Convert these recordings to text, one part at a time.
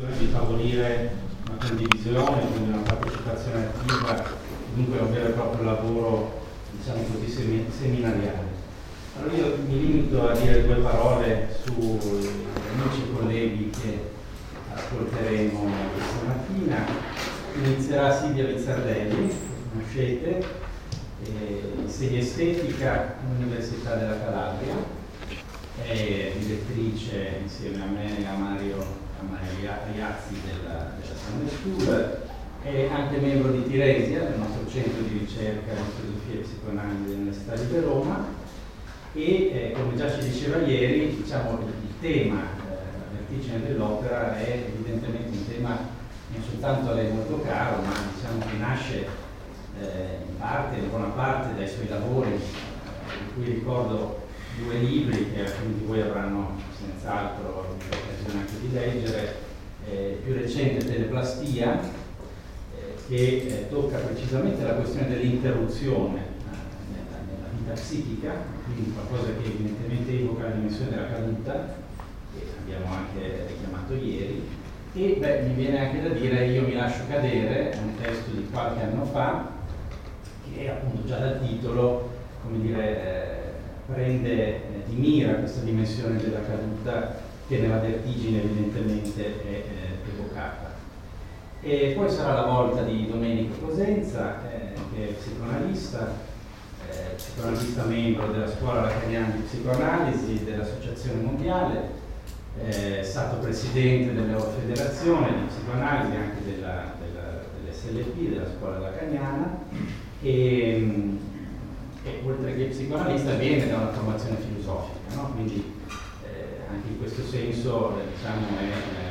intenzione di favorire una condivisione, quindi una partecipazione attiva, dunque un vero e proprio lavoro, diciamo così, seminariale. Allora io mi limito a dire due parole sugli amici e colleghi che ascolteremo questa mattina. Inizierà Silvia Vizzardelli, conoscete, eh, insegna estetica all'Università della Calabria, è direttrice insieme a me e a Mario, a Mario Riazzi della, della Summer School, è anche membro di Tiresia, del nostro centro di ricerca in filosofia e psicoanalisi dell'Università di Verona. E eh, come già ci diceva ieri, diciamo, il, tema, eh, vertigine dell'opera è evidentemente un tema non soltanto a lei molto caro, ma diciamo che nasce eh, in parte, in buona parte dai suoi lavori, di cui ricordo due libri che alcuni di voi avranno senz'altro l'occasione anche di leggere, eh, più recente Teleplastia, eh, che eh, tocca precisamente la questione dell'interruzione eh, nella, nella, vita psichica, quindi qualcosa che evidentemente evoca la dimensione della caduta, che abbiamo anche richiamato ieri, e beh, mi viene anche da dire, io mi lascio cadere, un testo di qualche anno fa, che appunto già dal titolo, come dire, eh, prende eh, di mira questa dimensione della caduta che nella vertigine evidentemente è eh, evocata. E poi sarà la volta di Domenico Cosenza, eh, che è psicoanalista, eh, psicoanalista membro della scuola lacaniana di psicoanalisi dell'Associazione Mondiale, è stato presidente della federazione di psicoanalisi anche della, della, dell'SLP, della scuola lacaniana, e, mm, e oltre che psicoanalista viene da una formazione filosofica, no? quindi eh, anche in questo senso eh, diciamo, è,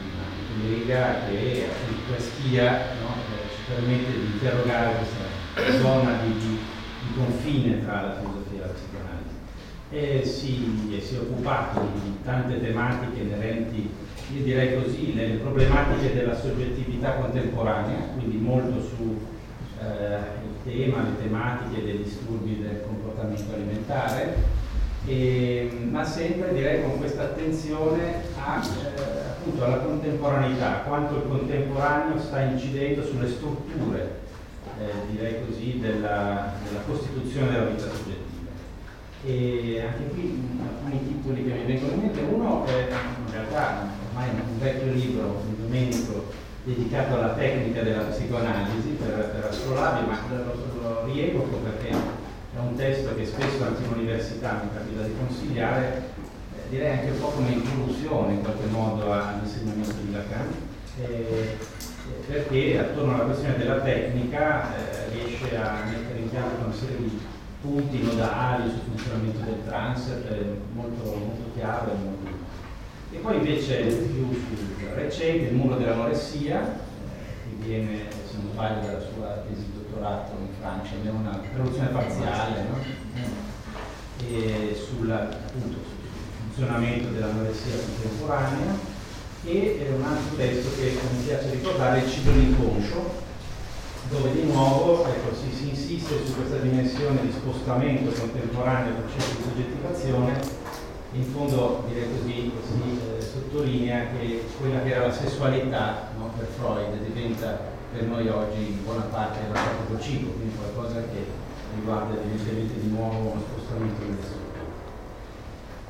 una collega che appunto stia no? eh, ci permette di interrogare questa zona di, di, di, confine tra la filosofia e la psicoanalisi. E si, si è occupato di tante tematiche inerenti, io direi così, le problematiche della soggettività contemporanea, quindi molto su eh, tema, le tematiche dei disturbi del comportamento alimentare, e, ma sempre direi con questa attenzione a, eh, appunto alla contemporaneità, quanto il contemporaneo sta incidendo sulle strutture, eh, direi così, della, della, costituzione della vita soggettiva. E anche qui alcuni titoli che mi vengono in mente, uno è in realtà ormai un vecchio libro di Domenico dedicato alla tecnica della psicoanalisi per, per astrolabi, ma lo, lo rievoco perché è un testo che spesso anche in università mi capita di consigliare, eh, direi anche un po' come introduzione in qualche modo all'insegnamento di Lacan, eh, perché attorno alla questione della tecnica eh, riesce a mettere in campo una serie di punti nodali sul funzionamento del transfer, molto, molto chiave, molto e poi invece più recente il muro dell'anoressia, eh, che viene, se non sbaglio, dalla sua tesi di dottorato in Francia, è una traduzione parziale no? sul, funzionamento dell'anoressia contemporanea e un altro testo che mi piace ricordare è il cibo l'inconscio, dove di nuovo ecco, si, si insiste su questa dimensione di spostamento contemporaneo del processo di soggettivazione in fondo direi così si eh, sottolinea che quella che era la sessualità no, per Freud diventa per noi oggi in buona parte il rapporto col cibo, quindi qualcosa che riguarda evidentemente di nuovo uno spostamento delle strutture.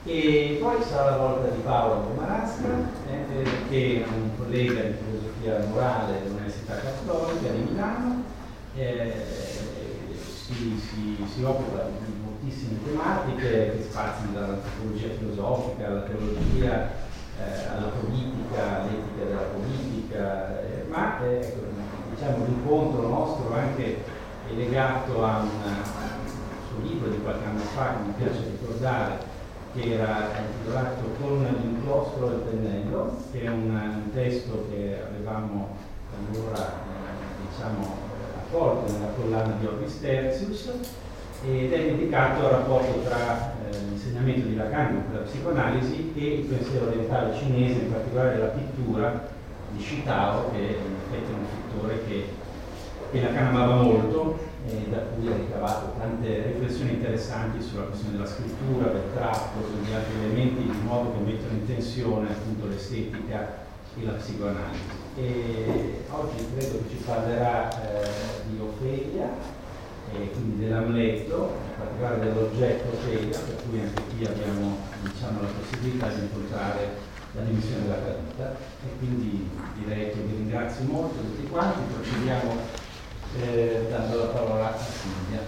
E poi sarà la volta di Paolo Marasca, eh, che è un collega di filosofia morale dell'Università Cattolica di Milano, eh, si, si, si occupa di moltissime tematiche che spaziano dall'antropologia filosofica alla teologia, eh, alla politica, all'etica della politica, eh, ma eh, ecco, diciamo, l'incontro nostro anche è legato a, un suo libro di qualche anno fa che mi piace ricordare, che era intitolato Con l'inchiostro e il pennello, che è un, un testo che avevamo allora eh, diciamo, accolto nella collana di Orbis Tertius ed è dedicato al rapporto tra eh, l'insegnamento di Lacan, la psicoanalisi, e il pensiero orientale cinese, in particolare la pittura di Shitao, che è un pittore che, che Lacan amava molto e da cui ha ricavato tante riflessioni interessanti sulla questione della scrittura, del tratto, sugli altri elementi, di modo che mettono in tensione appunto l'estetica la psicoanalisi. E oggi credo che ci parlerà eh, di Ofelia, e quindi dell'Amleto, in particolare dell'oggetto Ofelia, per cui anche qui abbiamo diciamo, la possibilità di incontrare la dimensione della caduta e quindi direi che vi ringrazio molto tutti quanti, procediamo eh, dando la parola a Silvia.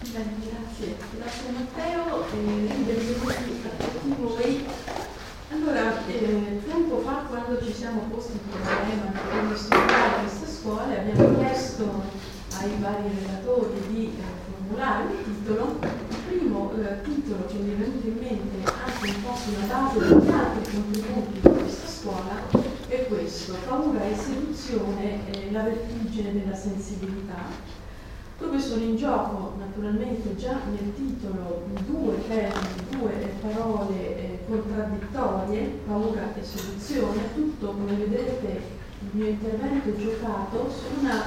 Grazie. Grazie Matteo e benvenuti a tutti voi. Allora, eh, tempo fa quando ci siamo posti il problema di come studiare questa scuola abbiamo chiesto ai vari relatori di eh, formulare un titolo. Il primo eh, titolo che mi è venuto in mente anche un po' sulla base degli altri contenuti di questa scuola è questo, paura e seduzione, eh, la vertigine della sensibilità dove sono in gioco naturalmente già nel titolo due termini, due parole eh, contraddittorie, paura e seduzione, tutto come vedrete il mio intervento giocato su una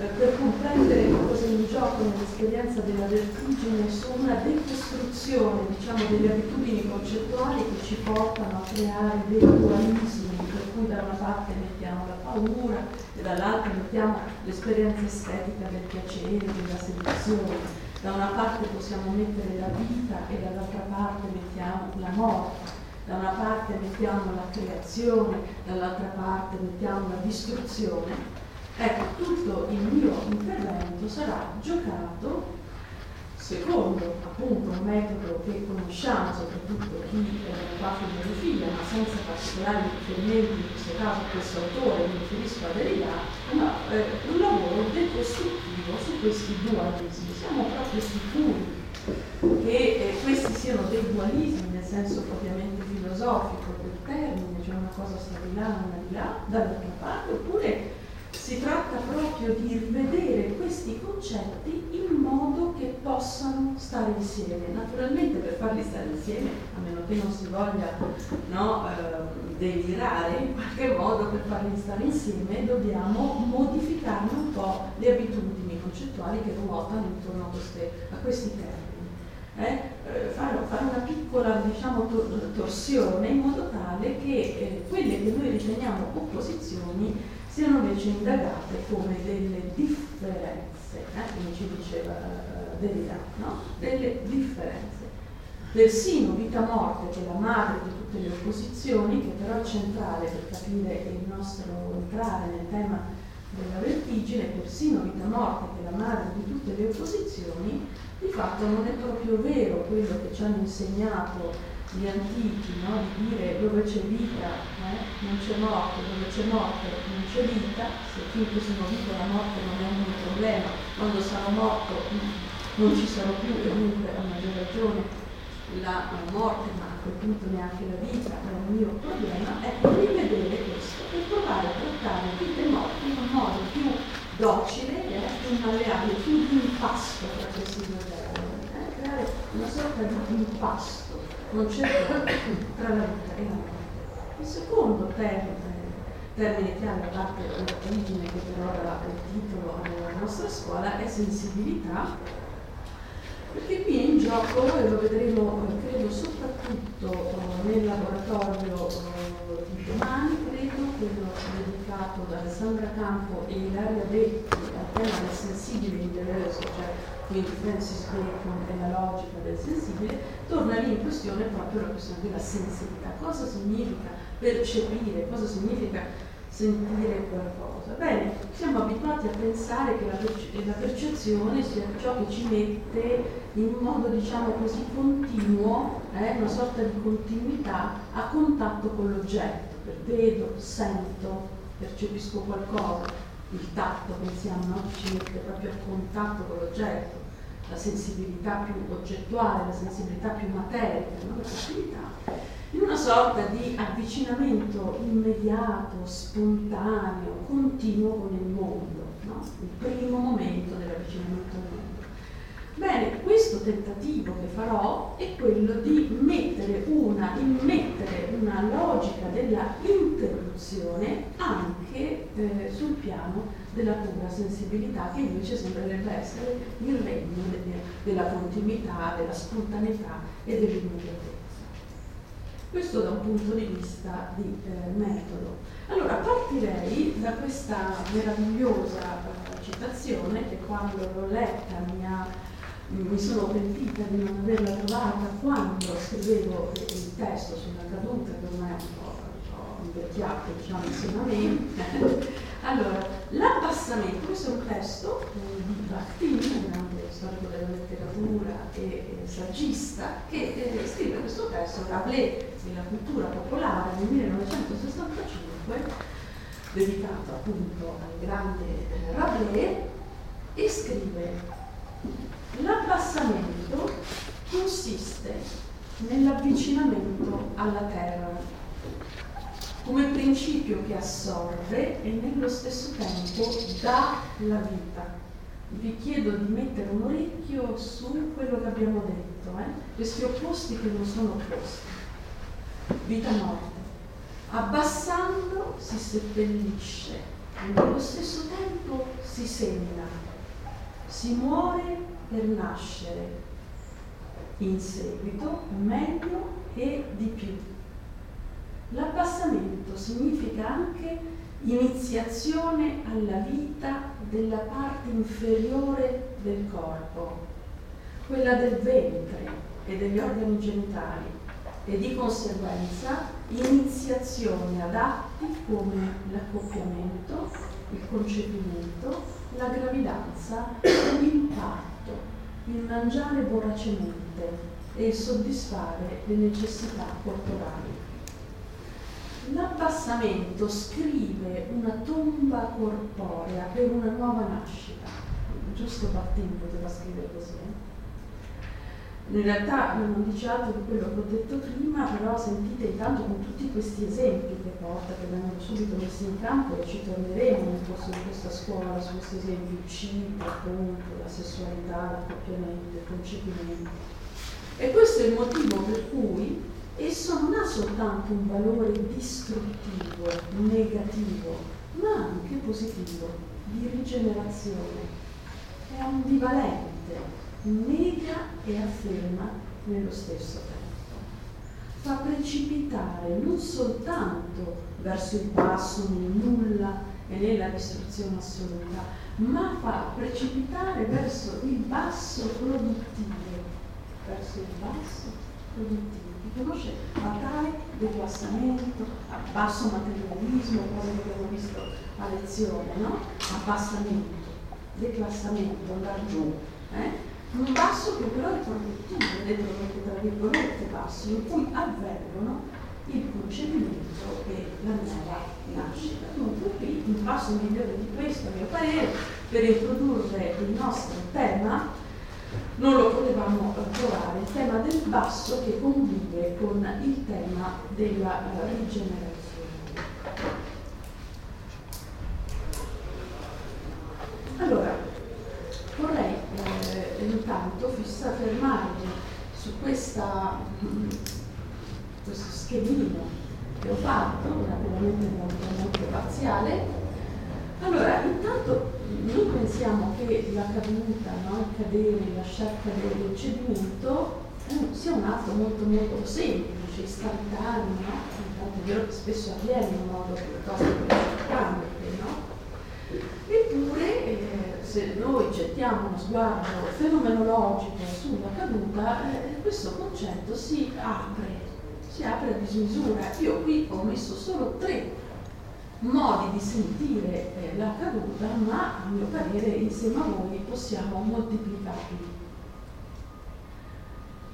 eh, per comprendere cosa è in gioco nell'esperienza della vertigine su una decostruzione diciamo, delle abitudini concettuali che ci portano a creare dei dualismi, per cui da una parte mettiamo la paura e dall'altra mettiamo l'esperienza estetica del piacere, della seduzione. Da una parte possiamo mettere la vita e dall'altra parte mettiamo la morte. Da una parte mettiamo la creazione, dall'altra parte mettiamo la distruzione Ecco, tutto il mio intervento sarà giocato secondo appunto un metodo che conosciamo soprattutto chi eh, fa filosofia, ma senza particolari riferimenti, in questo caso a questo autore, mi riferisco a Derrida, ma eh, un lavoro decostruttivo su questi dualismi. Siamo proprio sicuri che eh, questi siano dei dualismi nel senso propriamente filosofico del termine, cioè una cosa sta di là, una di là, dall'altra parte, oppure si tratta proprio di rivedere questi concetti in modo che possano stare insieme. Naturalmente per farli stare insieme, a meno che non si voglia no, eh, delirare, in qualche modo per farli stare insieme dobbiamo modificarne un po' le abitudini concettuali che ruotano intorno a, queste, a questi termini. Eh, eh fare, fare, una piccola diciamo, torsione in modo tale che eh, quelle che noi riteniamo opposizioni siano invece indagate come delle differenze, eh, come ci diceva uh, Derrida, no? delle differenze. Persino vita-morte, che è la madre di tutte le opposizioni, che però è centrale per capire il nostro entrare nel tema della vertigine, persino vita-morte, che è la madre di tutte le opposizioni, di fatto non è proprio vero quello che ci hanno insegnato gli antichi, no? di dire dove c'è vita eh? non c'è morte, dove c'è morte non c'è vita, se finché sono vivo la morte non è un mio problema, quando sarò morto non ci sarò più e dunque a maggior ragione la, morte, ma a quel punto neanche la vita è un mio problema, ecco rivedere questo e provare a trattare vita e morte in un modo più docile, eh? più malleabile, più di impasto tra questi due termini, eh? creare una sorta di impasto c'è tra la vita e la morte. Il secondo termine, termine chiave, a parte l'origine che però dà il titolo alla nostra scuola, è sensibilità, perché qui è in gioco, e lo vedremo credo soprattutto eh, nel laboratorio eh, di domani, credo, quello dedicato da Alessandra Campo e Ilaria Detti al tema del sensibile interesse, cioè quindi Francis Bacon e la logica del sensibile, torna lì in questione proprio la questione della sensibilità. Cosa significa percepire, cosa significa sentire qualcosa? Bene, siamo abituati a pensare che la, perce- la percezione sia ciò che ci mette in modo, diciamo così, continuo, eh, una sorta di continuità a contatto con l'oggetto. Vedo, sento, percepisco qualcosa, il tatto, pensiamo, no? ci mette proprio a contatto con l'oggetto la sensibilità più oggettuale, la sensibilità più materica, no? la sensibilità, in una sorta di avvicinamento immediato, spontaneo, continuo con il mondo, no? il primo momento dell'avvicinamento al mondo. Bene, questo tentativo che farò è quello di mettere una, immettere una logica della interruzione anche eh, sul piano della pura sensibilità che invece sembrerebbe essere il regno de- della continuità, della spontaneità e dell'immediatezza. Questo da un punto di vista di eh, metodo. Allora, partirei da questa meravigliosa eh, citazione che quando l'ho letta mi, ha, mi sono pentita di non averla trovata quando scrivevo il testo sulla caduta, che ormai invecchiato diciamo insieme allora, l'abbassamento, questo è un testo eh, di Bakhtin, un grande storico della letteratura e, e saggista, che eh, scrive questo testo, Rabelais della cultura popolare nel 1965, dedicato appunto al grande eh, Rabelais, e scrive L'abbassamento consiste nell'avvicinamento alla terra come principio che assorbe e nello stesso tempo dà la vita. Vi chiedo di mettere un orecchio su quello che abbiamo detto, eh? questi opposti che non sono opposti. Vita-morte. Abbassando si seppellisce e nello stesso tempo si semina. Si muore per nascere. In seguito meglio e di più L'abbassamento significa anche iniziazione alla vita della parte inferiore del corpo, quella del ventre e degli organi genitali e di conseguenza iniziazione ad atti come l'accoppiamento, il concepimento, la gravidanza, l'impatto, il mangiare voracemente e il soddisfare le necessità corporali. L'abbassamento scrive una tomba corporea per una nuova nascita. Giusto Battin poteva scrivere così. Eh? In realtà non dice altro di quello che ho detto prima, però sentite intanto con tutti questi esempi che porta, che vengono subito messi in campo e ci torneremo nel corso di questa scuola su questi esempi, il cibo, appunto, la sessualità, l'accoppiamento, il concepimento. E questo è il motivo per cui esso non ha soltanto un valore distruttivo, negativo, ma anche positivo, di rigenerazione. È ambivalente, nega e afferma nello stesso tempo. Fa precipitare non soltanto verso il basso nel nulla e nella distruzione assoluta, ma fa precipitare verso il basso produttivo, verso il basso produttivo conosce battaglie, declassamento, basso materialismo, che abbiamo visto a lezione, no? Abbassamento, declassamento, andare giù. Eh? Un basso che però è produttivo, dentro tra virgolette basso, in cui avvengono il concepimento e la nuova nascita. Dunque qui un passo migliore di questo, a mio parere, per introdurre il nostro tema non lo potevamo trovare, il tema del basso che convive con il tema della uh, rigenerazione. Allora, vorrei eh, intanto fissa, fermarmi su questa, questo schemino che ho fatto, rapidamente molto, molto parziale. Allora, intanto noi pensiamo che la caduta, no? il cadere, lasciar cadere il cedimento eh, sia un atto molto molto semplice, istantaneo, no? tanto vero che spesso avviene in modo piuttosto precipitante, no? Eppure eh, se noi gettiamo uno sguardo fenomenologico sulla caduta, eh, questo concetto si apre, si apre a dismisura. Io qui ho messo solo tre modi di sentire eh, la caduta, ma a mio parere insieme a voi possiamo moltiplicarli.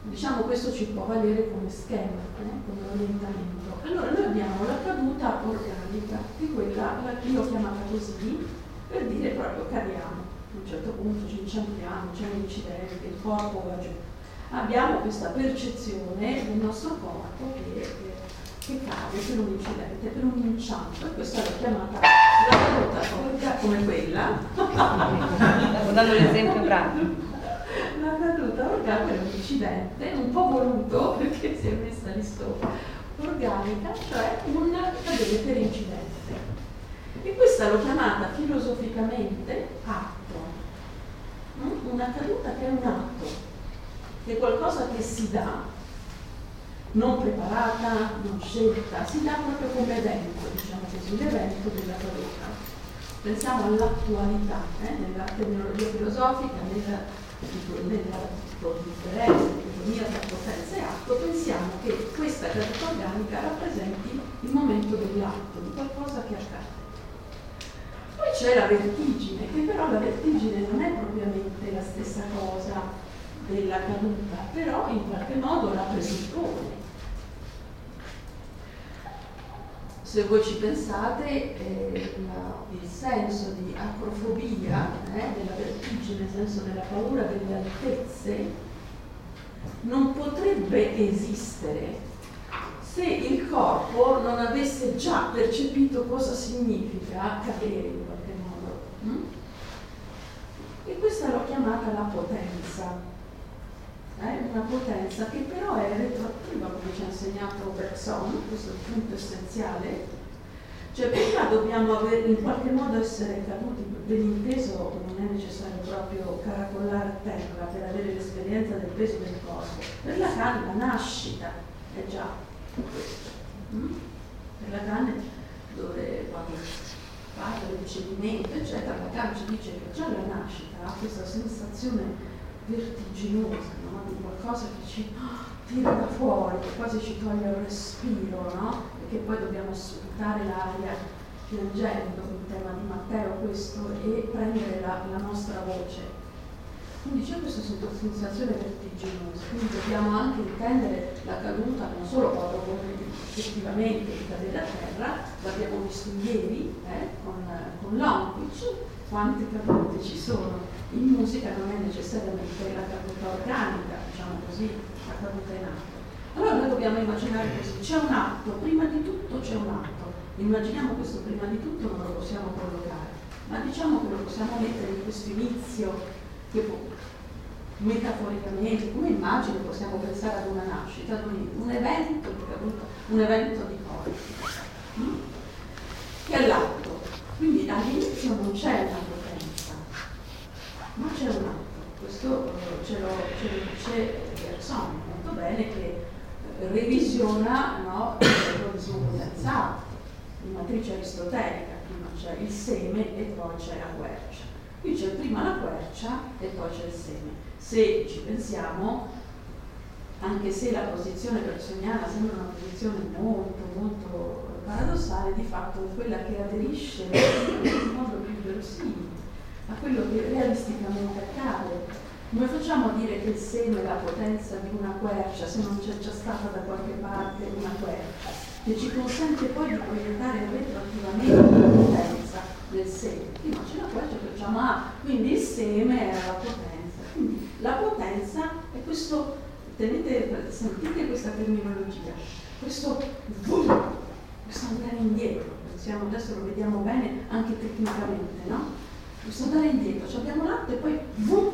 Diciamo questo ci può valere come schema, eh, come orientamento. Allora noi abbiamo la caduta organica, di quella che io ho chiamata così, per dire proprio cadiamo. A un certo punto ci inciampiamo, c'è un incidente, il corpo va giù. Abbiamo questa percezione del nostro corpo che che cade per un incidente, per un inciampo, e questa l'ho chiamata la caduta orca come quella. Sto dando l'esempio pratico. La caduta orca per un incidente, un po' voluto perché si è messa lì sopra, organica, cioè un cadere per incidente. E questa l'ho chiamata filosoficamente atto. Mm? Una caduta che è un atto, che è qualcosa che si dà non preparata, non scelta, si dà proprio come evento, diciamo così, l'evento della caduta. Pensiamo all'attualità, eh, nella terminologia filosofica, nella, nella differenza, l'economia tra potenza e atto, pensiamo che questa caduta organica rappresenti il momento dell'atto, di qualcosa che accade. Poi c'è la vertigine, che però la vertigine non è propriamente la stessa cosa della caduta, però in qualche modo la presuppone. Se voi ci pensate, eh, la, il senso di acrofobia, eh, della vertigine, nel senso della paura delle altezze, non potrebbe esistere se il corpo non avesse già percepito cosa significa cadere in qualche modo. Mm? E questa l'ho chiamata la potenza eh, una potenza che però è retroattiva, come ci ha insegnato Bergson, questo è il punto essenziale. Cioè prima dobbiamo aver, in qualche modo essere caduti, ben inteso non è necessario proprio caracollare a terra per avere l'esperienza del peso del corpo. Per la canna la nascita è già questo. Mm? Per la canna dove quando parla del cedimento, eccetera, la canna ci dice che già la nascita ha questa sensazione vertiginosa, no? Di qualcosa che ci tira da fuori, che quasi ci toglie il respiro, no? perché poi dobbiamo sfruttare l'aria piangendo, il tema di Matteo questo, e prendere la, la nostra voce. Quindi c'è questa sensazione vertiginosa, quindi dobbiamo anche intendere la caduta non solo quando effettivamente cade da terra, l'abbiamo visto ieri eh, con, con l'Onquich, quante cadute ci sono in musica non è necessariamente la caduta organica, diciamo così, la caduta in atto. Allora noi dobbiamo immaginare così, c'è un atto, prima di tutto c'è un atto, immaginiamo questo prima di tutto non lo possiamo collocare, ma diciamo che lo possiamo mettere in questo inizio può, metaforicamente, come immagine possiamo pensare ad una nascita, ad un, un evento di caduta, un evento di corpo, mm? che è l'atto. Quindi all'inizio non c'è la ma c'è un altro, questo eh, ce lo, ce lo dice Bergson molto bene che eh, revisiona no, il pluralismo condensato, in matrice aristotelica, prima c'è il seme e poi c'è la quercia. Qui c'è prima la quercia e poi c'è il seme. Se ci pensiamo, anche se la posizione bersoniana sembra una posizione molto, molto paradossale, di fatto è quella che aderisce in modo più verosimile a quello che realisticamente accade. Come facciamo a dire che il seno è la potenza di una quercia se non c'è già stata da qualche parte una quercia, che ci consente poi di proiettare retroattivamente la potenza del seme? Prima c'è la quercia, facciamo ah, quindi il seme era la potenza. Quindi la potenza è questo, tenete, sentite questa terminologia, questo boom, questo andare indietro, pensiamo, adesso lo vediamo bene anche tecnicamente, no? Questo andare indietro, cioè abbiamo l'atto e poi boom,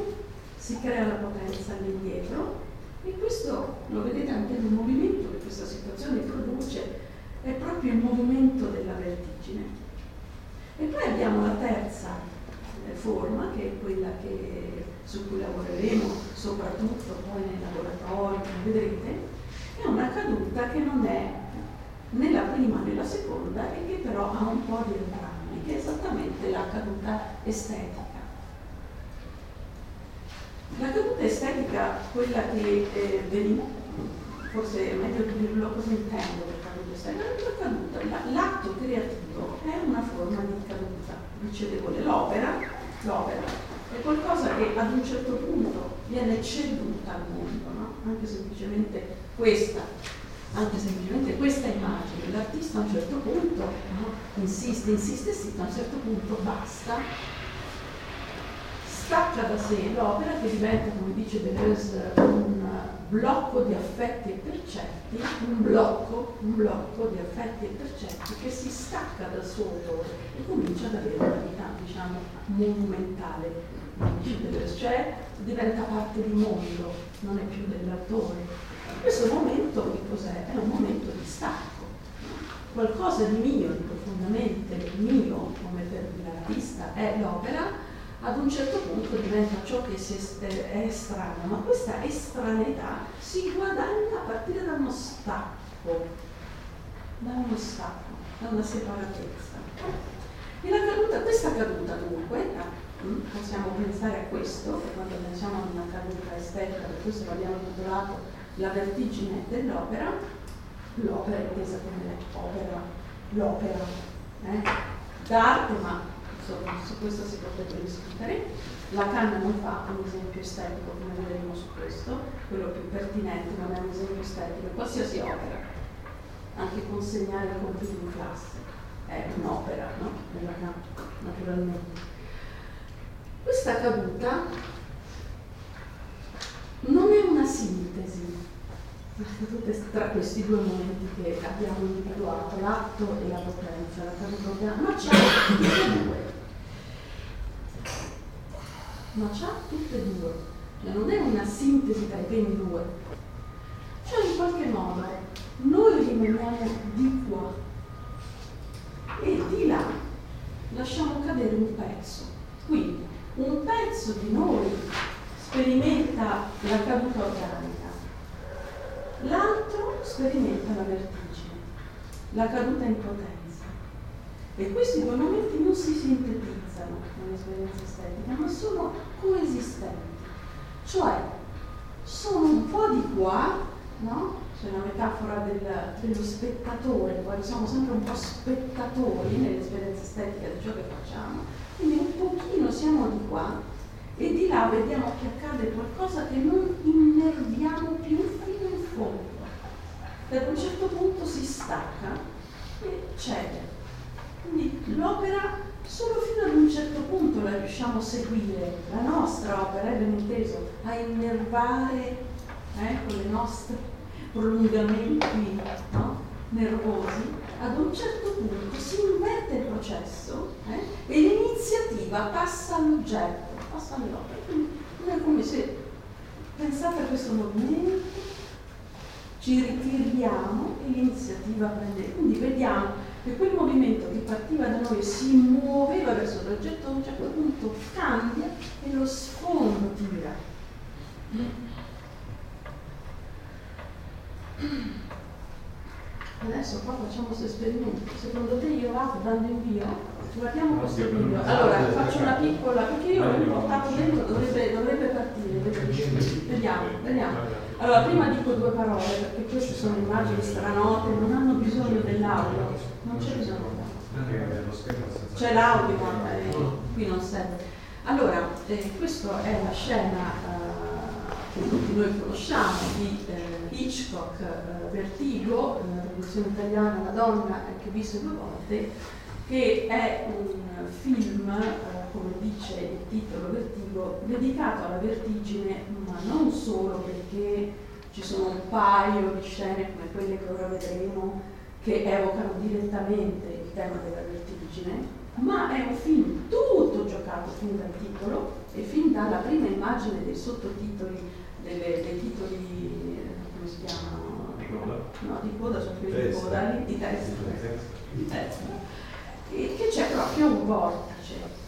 si crea la potenza all'indietro e questo lo vedete anche nel movimento che questa situazione produce, è proprio il movimento della vertigine. E poi abbiamo la terza eh, forma, che è quella che, su cui lavoreremo soprattutto poi nei laboratori, vedrete, è una caduta che non è né la prima né la seconda e che però ha un po' di che è esattamente la caduta estetica. La caduta estetica, quella che eh, veniva, forse è meglio dirlo cosa intendo per caduta estetica, la caduta, l'atto creativo è una forma di caduta ricevevole. L'opera, l'opera è qualcosa che ad un certo punto viene ceduta al mondo, no? anche semplicemente questa anche semplicemente questa immagine, l'artista a un certo punto no, insiste, insiste, sì, a un certo punto basta, stacca da sé l'opera che diventa, come dice Deleuze, un blocco di affetti e percetti, un blocco, un blocco di affetti e percetti che si stacca dal suo autore e comincia ad avere una vita, diciamo, monumentale, cioè diventa parte di mondo, non è più dell'autore questo momento che cos'è? È un momento di stacco, qualcosa di mio, di profondamente mio, come per l'artista è l'opera, ad un certo punto diventa ciò che è strano, ma questa estraneità si guadagna a partire da uno stacco, da uno stacco, da una separatezza. E la caduta, questa caduta dunque, mm, possiamo pensare a questo, quando pensiamo a una caduta estetica, per questo l'abbiamo titolato La vertigine dell'opera, l'opera intesa come opera, l'opera eh, d'arte, ma insomma, su questo si potrebbe discutere. La canna non fa un esempio estetico, come vedremo su questo, quello più pertinente non è un esempio estetico, qualsiasi opera, anche consegnare il compito in classe, è un'opera, no? Nella canna, naturalmente. Questa caduta non è una sintesi. Tra questi due momenti che abbiamo individuato, l'atto e la potenza, la caduta, ma c'è tutte e due. Ma c'ha tutte e due, cioè non è una sintesi tra i primi due, cioè in qualche modo noi rimaniamo di qua e di là. Lasciamo cadere un pezzo. Quindi un pezzo di noi sperimenta la caduta organica, l'altro sperimenta la vertigine, la caduta in potenza. E questi due momenti non si sintetizzano nell'esperienza estetica, ma sono coesistenti. Cioè, sono un po' di qua, no? C'è una metafora del, dello spettatore, poi siamo sempre un po' spettatori nell'esperienza estetica di ciò che facciamo, quindi un pochino siamo di qua e di là vediamo che accade qualcosa che non innerviamo più fino fondo. Per un certo punto si stacca e cede. Quindi l'opera solo fino ad un certo punto la riusciamo a seguire, la nostra opera, è ben inteso, a innervare eh, con i nostri prolungamenti no? nervosi, ad un certo punto si inverte il processo eh, e l'iniziativa passa all'oggetto, passa all'opera. Quindi è come se pensate a questo movimento, ci ritiriamo e l'iniziativa prende. Quindi vediamo che quel movimento che partiva da noi e si muoveva verso l'oggetto, a un certo punto cambia e lo sfondo tira. Adesso qua facciamo questo esperimento. Secondo te io vado dando invio? Guardiamo questo video. Allora faccio una piccola, perché io l'ho portato dentro, dovrebbe. Vediamo. Allora, prima dico due parole, perché queste sono immagini stranote, non hanno bisogno dell'audio, non c'è bisogno dell'audio. C'è l'audio, ma eh, qui non serve. Allora, eh, questa è la scena eh, che tutti noi conosciamo di eh, Hitchcock, eh, Vertigo, la traduzione italiana La donna che ho visto due volte, che è un film, eh, come dice il titolo Vertigo, dedicato alla vertigine, ma non solo perché ci sono un paio di scene come quelle che ora vedremo che evocano direttamente il tema della vertigine, ma è un film tutto giocato fin dal titolo e fin dalla prima immagine dei sottotitoli, delle, dei titoli, come si chiamano? No, di coda, sono quelli di coda, di testa. Di testa e che c'è proprio un vortice?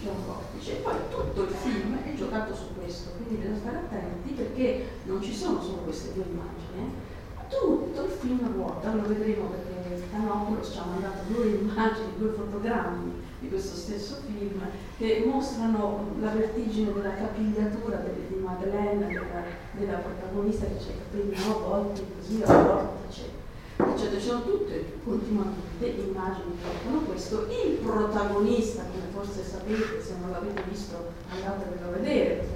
C'è un vortice. E poi tutto il film è giocato su questo, quindi bisogna stare attenti perché non ci sono solo queste due immagini, eh. tutto il film ruota, lo vedremo perché Canopoulos ci ha mandato due immagini, due fotogrammi di questo stesso film che mostrano la vertigine della capigliatura di Madeleine, della, della protagonista che c'è i capelli no, volti così a vortice eccetera, ci sono tutte continuamente immagini che dicono questo. Il protagonista, come forse sapete, se non l'avete visto andatevelo a vedere,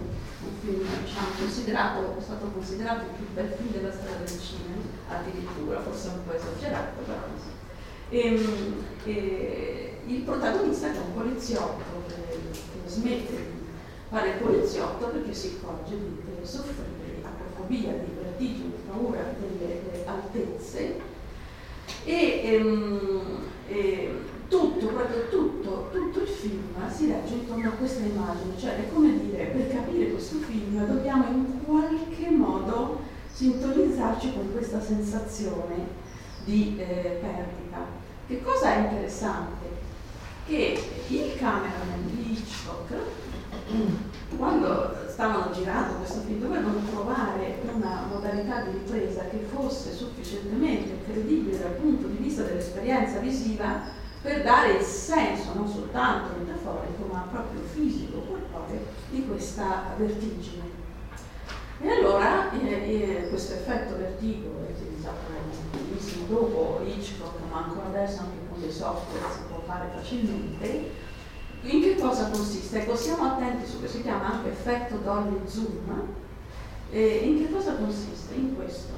un film diciamo, considerato, è stato considerato il più bel film della storia del cinema, addirittura, forse un po' esagerato, però. E, ehm, e, il protagonista è un poliziotto che, che smette di fare il poliziotto perché si accorge di soffrire di acrofobia, di vertigine, di paura delle altezze e, ehm, eh, tutto, proprio tutto, tutto il film si regge intorno a questa immagine, cioè è come dire, per capire questo film dobbiamo in qualche modo sintonizzarci con questa sensazione di eh, perdita. Che cosa è interessante? Che il cameraman di Hitchcock quando stavano girando questo film dovevano trovare una modalità di ripresa che fosse sufficientemente credibile dal punto di vista dell'esperienza visiva per dare il senso non soltanto metaforico ma proprio fisico, corporeo di questa vertigine. E allora eh, eh, questo effetto vertigo è utilizzato benissimo dopo Hitchcock, ma ancora adesso anche con dei software si può fare facilmente, in che cosa consiste? Ecco, siamo attenti su questo, si chiama anche effetto Dolly Zoom. E in che cosa consiste? In questo.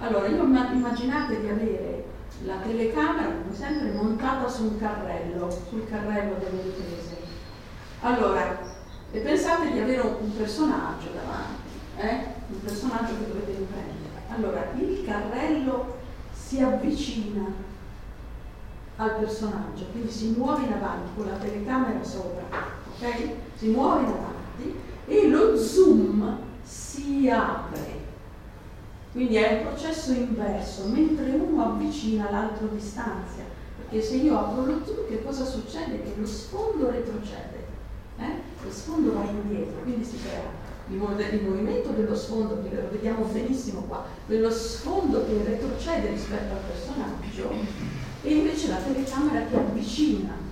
Allora, io immaginate di avere la telecamera, come sempre, montata su un carrello, sul carrello delle riprese. Allora, e pensate di avere un personaggio davanti, eh? un personaggio che dovete riprendere. Allora, il carrello si avvicina al personaggio, quindi si muove in avanti con la telecamera sopra, ok? Si muove in avanti e lo zoom si apre. Quindi è un processo inverso, mentre uno avvicina l'altro distanzia. Perché se io apro lo zoom, che cosa succede? Che lo sfondo retrocede, eh? lo sfondo va indietro, quindi si crea il, movimento dello sfondo, che lo vediamo benissimo qua, quello sfondo che retrocede rispetto al personaggio e invece la telecamera che avvicina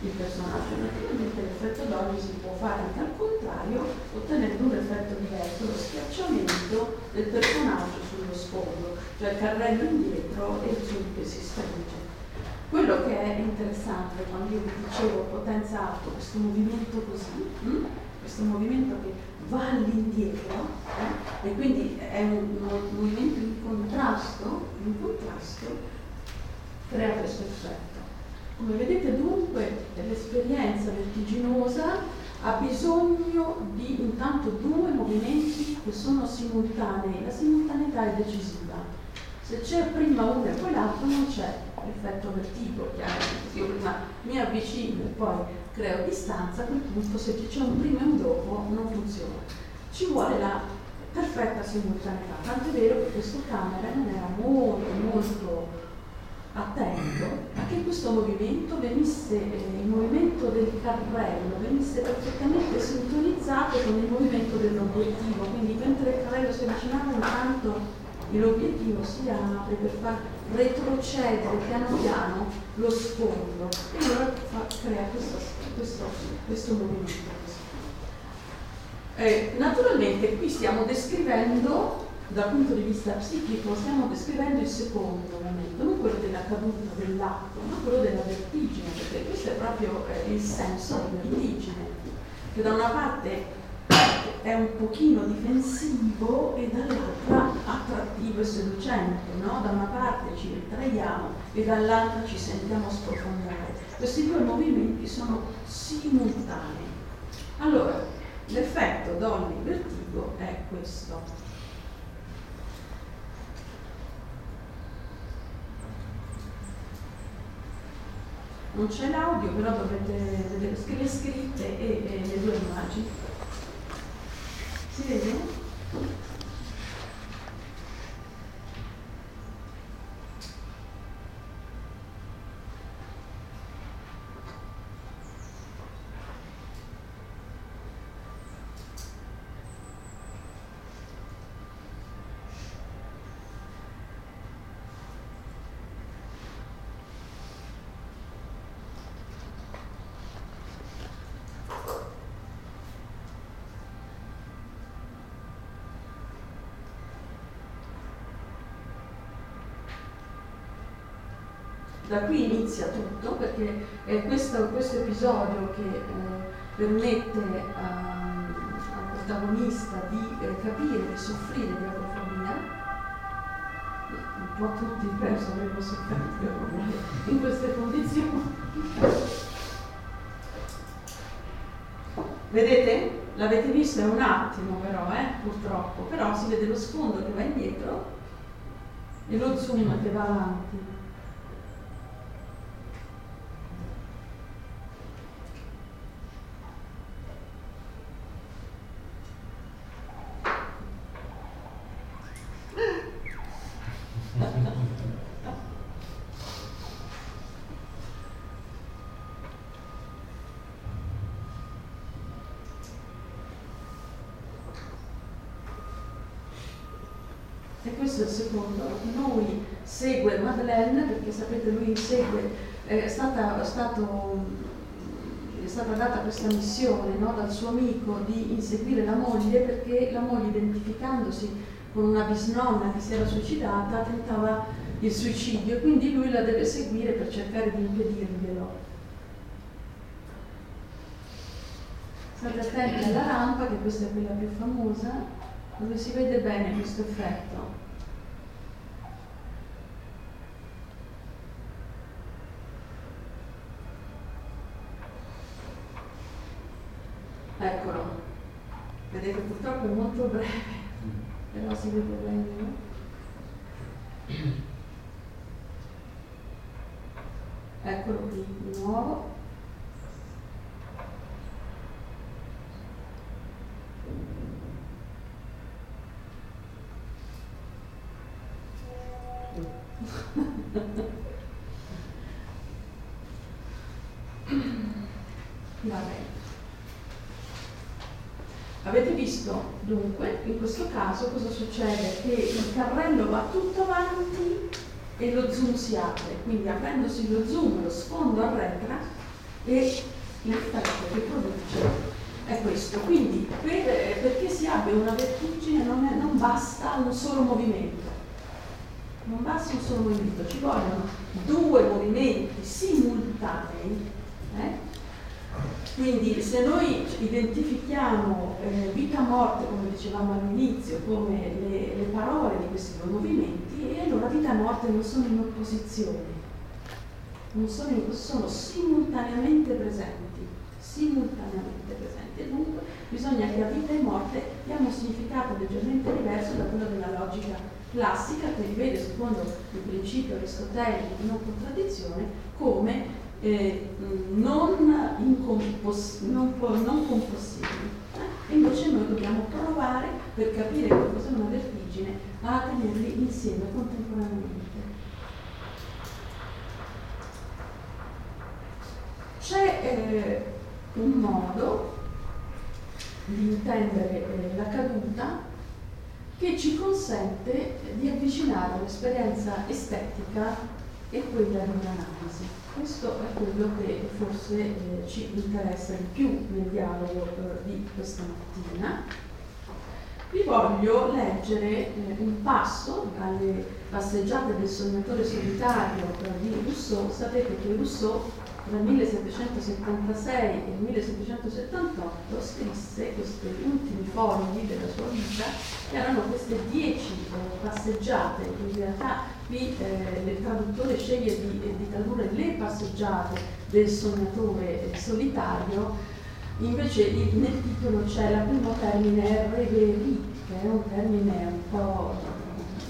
il personaggio. Naturalmente l'effetto Dolly si può fare anche al contrario, ottenendo un effetto diverso, lo schiacciamento del personaggio sullo sfondo, cioè il carrello indietro e il zoom che si stringe. Quello che è interessante quando io vi dicevo potenza alto, questo movimento così, hm? questo movimento che va all'indietro eh? e quindi è un, un movimento in crea questo effetto. Come vedete dunque l'esperienza vertiginosa ha bisogno di intanto due movimenti che sono simultanei, la simultaneità è decisiva. Se c'è prima uno e poi l'altro non c'è l'effetto vertigo, chiaramente, se io prima mi avvicino e poi creo distanza, a quel punto se c'è un prima e un dopo non funziona. Ci vuole la perfetta simultaneità, tant'è vero che questo camera non era molto molto attento a che questo movimento venisse, eh, il movimento del carrello venisse perfettamente sintonizzato con il movimento dell'obiettivo, quindi mentre il carrello si avvicinava intanto l'obiettivo si apre per far retrocedere piano piano lo sfondo e allora fa, crea questo, questo, questo movimento. Eh, naturalmente qui stiamo descrivendo dal punto di vista psichico stiamo descrivendo il secondo momento, non quello della caduta dell'atto, ma quello della vertigine, perché questo è proprio eh, il senso di vertigine, che da una parte è un pochino difensivo e dall'altra attrattivo e seducente, no? da una parte ci ritraiamo e dall'altra ci sentiamo sprofondare. Questi due movimenti sono simultanei. Allora, l'effetto Dolly Vertigo è questo. Non c'è l'audio, però dovete vedere le scritte e, e le due immagini. Si vede? Da qui inizia tutto perché è questo, questo episodio che eh, permette al protagonista di eh, capire e soffrire di agrofobia un po' tutti penso avremmo sofferto in queste condizioni. Vedete? l'avete visto? È un attimo però eh, purtroppo. Però si vede lo sfondo che va indietro e lo zoom che va avanti secondo. Lui segue Madeleine, perché sapete lui segue, è stata, stato, è stata data questa missione no, dal suo amico di inseguire la moglie perché la moglie identificandosi con una bisnonna che si era suicidata tentava il suicidio, quindi lui la deve seguire per cercare di impedirglielo. State attenti alla rampa, che questa è quella più famosa, dove si vede bene questo effetto. Eccolo, vedete purtroppo è molto breve, però si vede bene. No? Eccolo qui di nuovo. Va bene. Avete visto dunque in questo caso cosa succede? Che il carrello va tutto avanti e lo zoom si apre, quindi aprendosi lo zoom lo sfondo arretra e l'effetto che produce è questo. Quindi per, perché si abbia una vertigine non, è, non basta un solo movimento, non basta un solo movimento, ci vogliono due movimenti simultanei. Quindi se noi identifichiamo eh, vita-morte, come dicevamo all'inizio, come le, le, parole di questi due movimenti, allora vita e morte non sono in opposizione, non sono, in, sono simultaneamente presenti, simultaneamente presenti. E dunque bisogna che a vita e morte diamo un significato leggermente diverso da quello della logica classica che rivede secondo il principio aristotelico di non contraddizione come eh, non, incompos- non, non compossibili. Eh? Invece noi dobbiamo provare, per capire che cos'è una vertigine, a tenerli insieme contemporaneamente. C'è eh, un modo di intendere eh, la caduta che ci consente di avvicinare l'esperienza estetica e quella di un'analisi. Questo è quello che forse eh, ci interessa di più nel dialogo eh, di questa mattina. Vi voglio leggere eh, un passo dalle passeggiate del sognatore solitario di Rousseau. Sapete che Rousseau tra il 1776 e il 1778 scrisse questi ultimi fogli della sua vita, che erano queste dieci eh, passeggiate, in realtà qui eh, il traduttore sceglie di, eh, di, tradurre le passeggiate del sognatore eh, solitario, invece nel titolo c'è il primo termine reverie, che è un termine un po'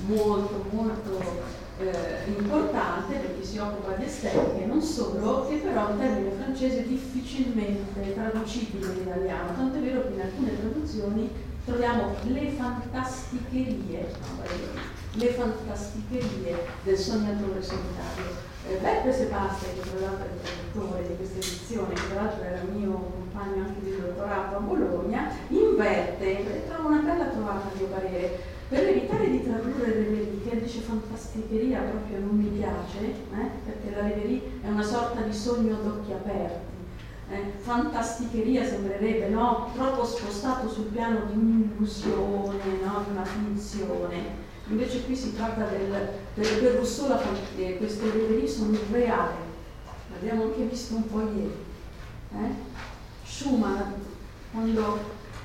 molto molto eh, importante perché si occupa di estetica e non solo, che però è un termine francese difficilmente traducibile in italiano, tanto è vero che in alcune traduzioni troviamo le fantasticherie, le fantasticherie del sognatore solitario. Eh, Beppe Sebastia, che tra l'altro è il traduttore di questa edizione, che tra l'altro era mio compagno anche di dottorato a Bologna, inverte, trova una bella trovata a mio parere, per evitare di tradurre reverie, dice fantasticheria proprio non mi piace, eh? perché la reverie è una sorta di sogno d'occhi aperti. Eh? Fantasticheria sembrerebbe no? troppo spostato sul piano di un'illusione, no? di una finzione. Invece qui si tratta del, del per Rousseau la, eh, queste reverie sono reali, l'abbiamo anche visto un po' ieri. Eh? Schumann, quando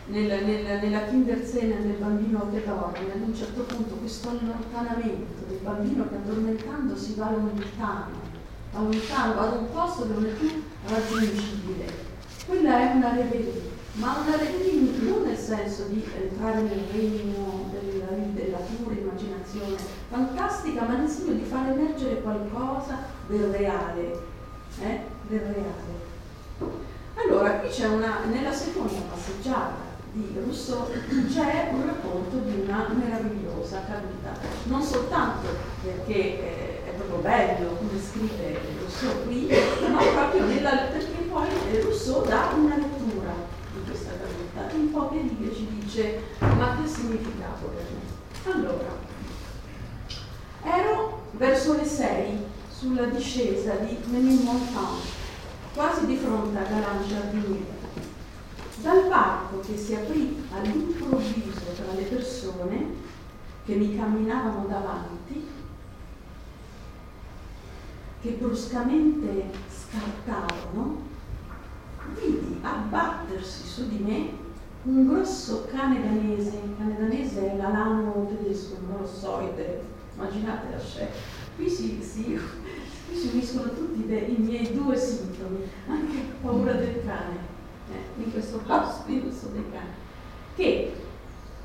nel, nel, nella Kinderzene del bambino che dorme, ad un certo punto questo allontanamento del bambino che addormentandosi va lontano, va lontano, va ad un posto che non è più raggiungibile. Quella è una reverie, ma una reverie non nel senso di entrare nel regno della, della pura immaginazione fantastica, ma nel senso di far emergere qualcosa del reale, eh? del reale. Allora, qui c'è una, nella seconda passeggiata, di Rousseau c'è un racconto di una meravigliosa caduta, non soltanto perché eh, è proprio bello come scrive Rousseau qui, ma proprio nella, perché poi Rousseau dà una lettura di questa caduta, in poche righe ci dice ma che significato per me. Allora, verso le sei, sulla discesa di Menilmontant, quasi di fronte a Galan Giardiniere. Dal parco che si aprì all'improvviso tra le persone che mi camminavano davanti, che bruscamente scartavano, vidi abbattersi su di me un grosso cane danese, il cane danese è l'alano tedesco, non lo so, immaginate la scena. Qui si, si, qui si uniscono tutti i miei due sintomi, anche paura del cane, eh, in questo caso spirito dei cani, che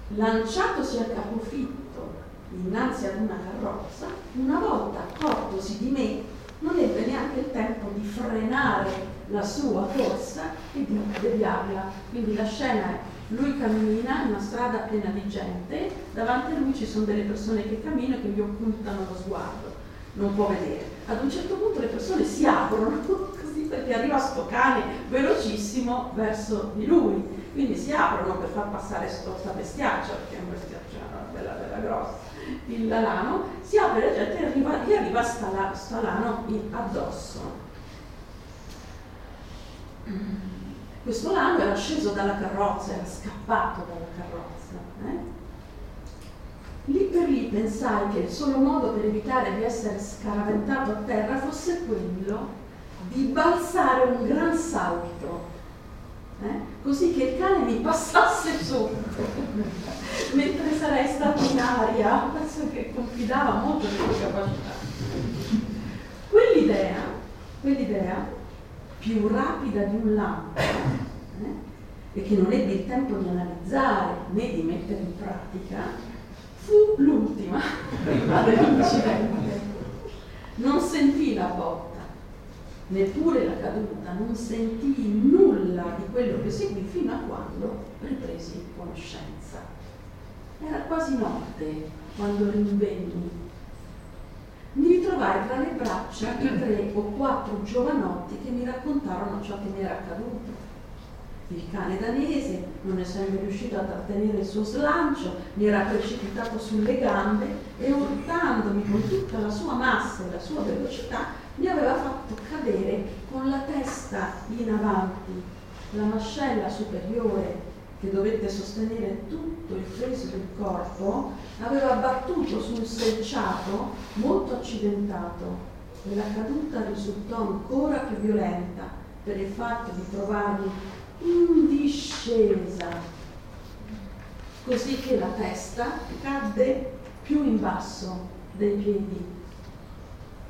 lanciatosi a capofitto innanzi ad una carrozza, una volta accortosi di me, non ebbe neanche il tempo di frenare la sua corsa e di deviarla. Quindi la scena è lui cammina in una strada piena di gente, davanti a lui ci sono delle persone che camminano e che gli occultano lo sguardo, non può vedere. Ad un certo punto le persone si aprono così perché arriva sto cane velocissimo verso di lui, quindi si aprono per far passare questa bestiaccia, perché è un bestiaccia bella, bella grossa, il lano, si apre la gente e arriva, gli arriva sta, sta lano addosso. Questo lano era sceso dalla carrozza, era scappato dalla carrozza. Eh? Lì per lì pensai che il solo modo per evitare di essere scaraventato a terra fosse quello di balzare un gran salto, eh? così che il cane mi passasse sotto, mentre sarei stato in aria, penso che confidava molto nelle mie capacità. Quell'idea, quell'idea più rapida di un lampo eh, e che non ebbe il tempo di analizzare né di mettere in pratica, fu l'ultima dell'incidente. Non sentì la botta, neppure la caduta, non sentii nulla di quello che seguì fino a quando ripresi conoscenza. Era quasi notte quando rinvenni mi ritrovai tra le braccia di tre o quattro giovanotti che mi raccontarono ciò che mi era accaduto. Il cane danese, non essendo riuscito a trattenere il suo slancio, mi era precipitato sulle gambe e urtandomi con tutta la sua massa e la sua velocità, mi aveva fatto cadere con la testa in avanti, la mascella superiore che dovette sostenere tutto il peso del corpo, aveva battuto su un selciato molto accidentato e la caduta risultò ancora più violenta per il fatto di trovarmi in discesa, così che la testa cadde più in basso dei piedi.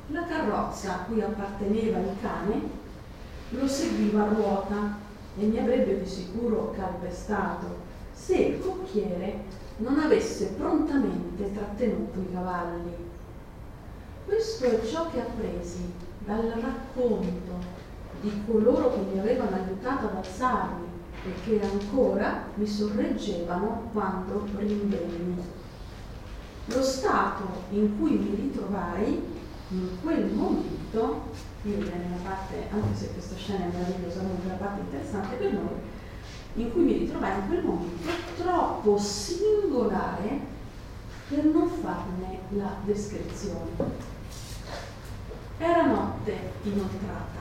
La carrozza a cui apparteneva il cane lo seguiva a ruota e mi avrebbe di sicuro calpestato se il cocchiere non avesse prontamente trattenuto i cavalli. Questo è ciò che appresi dal racconto di coloro che mi avevano aiutato ad alzarmi e che ancora mi sorreggevano quando rinvenni. Lo stato in cui mi ritrovai in quel momento io direi una parte, anche se questa scena è meravigliosamente una parte interessante per noi, in cui mi ritrovai in quel momento troppo singolare per non farne la descrizione. Era notte inoltrata,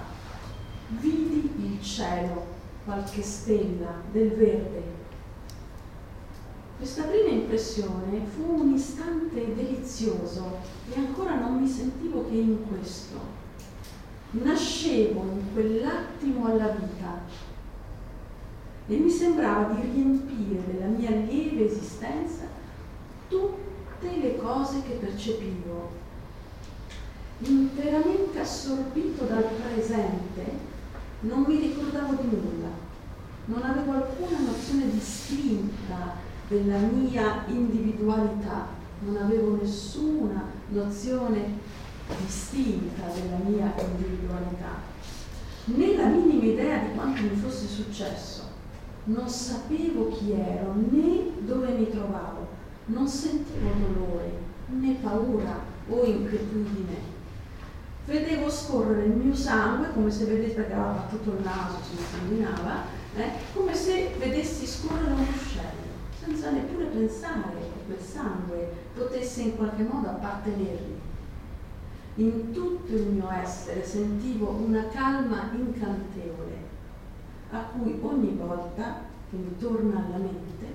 vidi il cielo, qualche stella del verde. Questa prima impressione fu un istante delizioso e ancora non mi sentivo che in questo nascevo in quell'attimo alla vita e mi sembrava di riempire della mia lieve esistenza tutte le cose che percepivo. Interamente assorbito dal presente, non mi ricordavo di nulla, non avevo alcuna nozione distinta della mia individualità, non avevo nessuna nozione distinta della mia individualità, né la minima idea di quanto mi fosse successo. Non sapevo chi ero né dove mi trovavo, non sentivo dolore né paura o inquietudine. Vedevo scorrere il mio sangue come se vedete che aveva battuto il naso, si insanguinava, eh, come se vedessi scorrere un ruscello, senza neppure pensare che quel sangue potesse in qualche modo appartenermi In tutto il mio essere sentivo una calma incantevole, a cui ogni volta che mi torna alla mente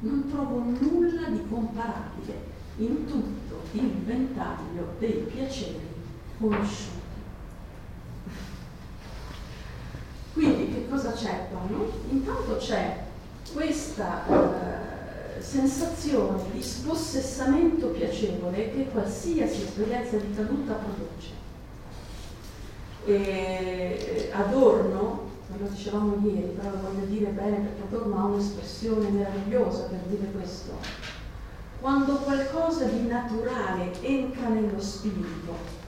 non trovo nulla di comparabile in tutto il ventaglio dei piaceri conosciuti. Quindi che cosa c'è qua? No? Intanto c'è questa eh, sensazione di spossessamento piacevole che qualsiasi esperienza di caduta produce. E Adorno, lo dicevamo ieri, però lo voglio dire bene perché Adorno ha un'espressione meravigliosa per dire questo. Quando qualcosa di naturale entra nello spirito,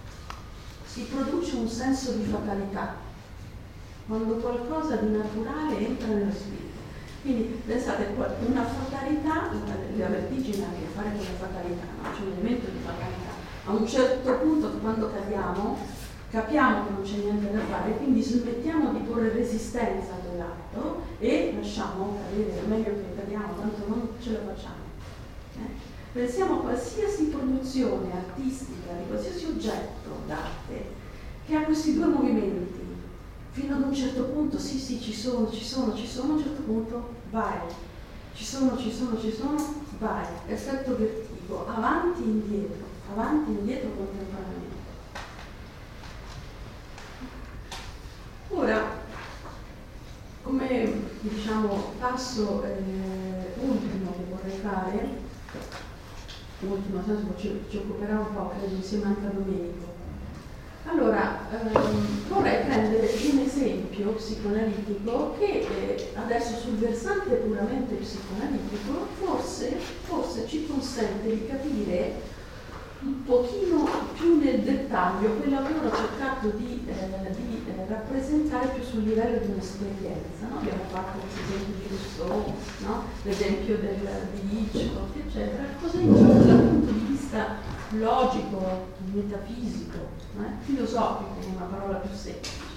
si produce un senso di fatalità. Quando qualcosa di naturale entra nello spirito quindi pensate, una fatalità, la vertigine ha a che fare con la fatalità, no? c'è un elemento di fatalità. A un certo punto, quando cadiamo, capiamo che non c'è niente da fare, quindi smettiamo di porre resistenza a quell'atto e lasciamo cadere, è meglio che cadiamo, tanto non ce la facciamo. Eh? Pensiamo a qualsiasi produzione artistica, di qualsiasi oggetto d'arte, che ha questi due movimenti fino ad un certo punto sì sì ci sono, ci sono, ci sono, a un certo punto vai, ci sono, ci sono, ci sono, vai, effetto vertigo, avanti e indietro, avanti e indietro contemporaneamente. Ora, come diciamo passo eh, ultimo che vorrei fare, ultimo senso ci, ci occuperà un po', credo insieme anche a Domenico, allora, ehm, vorrei prendere un esempio psicoanalitico che eh, adesso sul versante puramente psicoanalitico forse, forse ci consente di capire un pochino più nel dettaglio quello che ho cercato di, eh, di eh, rappresentare più sul livello di un'esperienza. No? Abbiamo fatto l'esempio di Rousseau, no? l'esempio del, di Hitchcock, eccetera. Cosa intendo dal punto di vista logico, metafisico, eh? filosofico, una parola più semplice.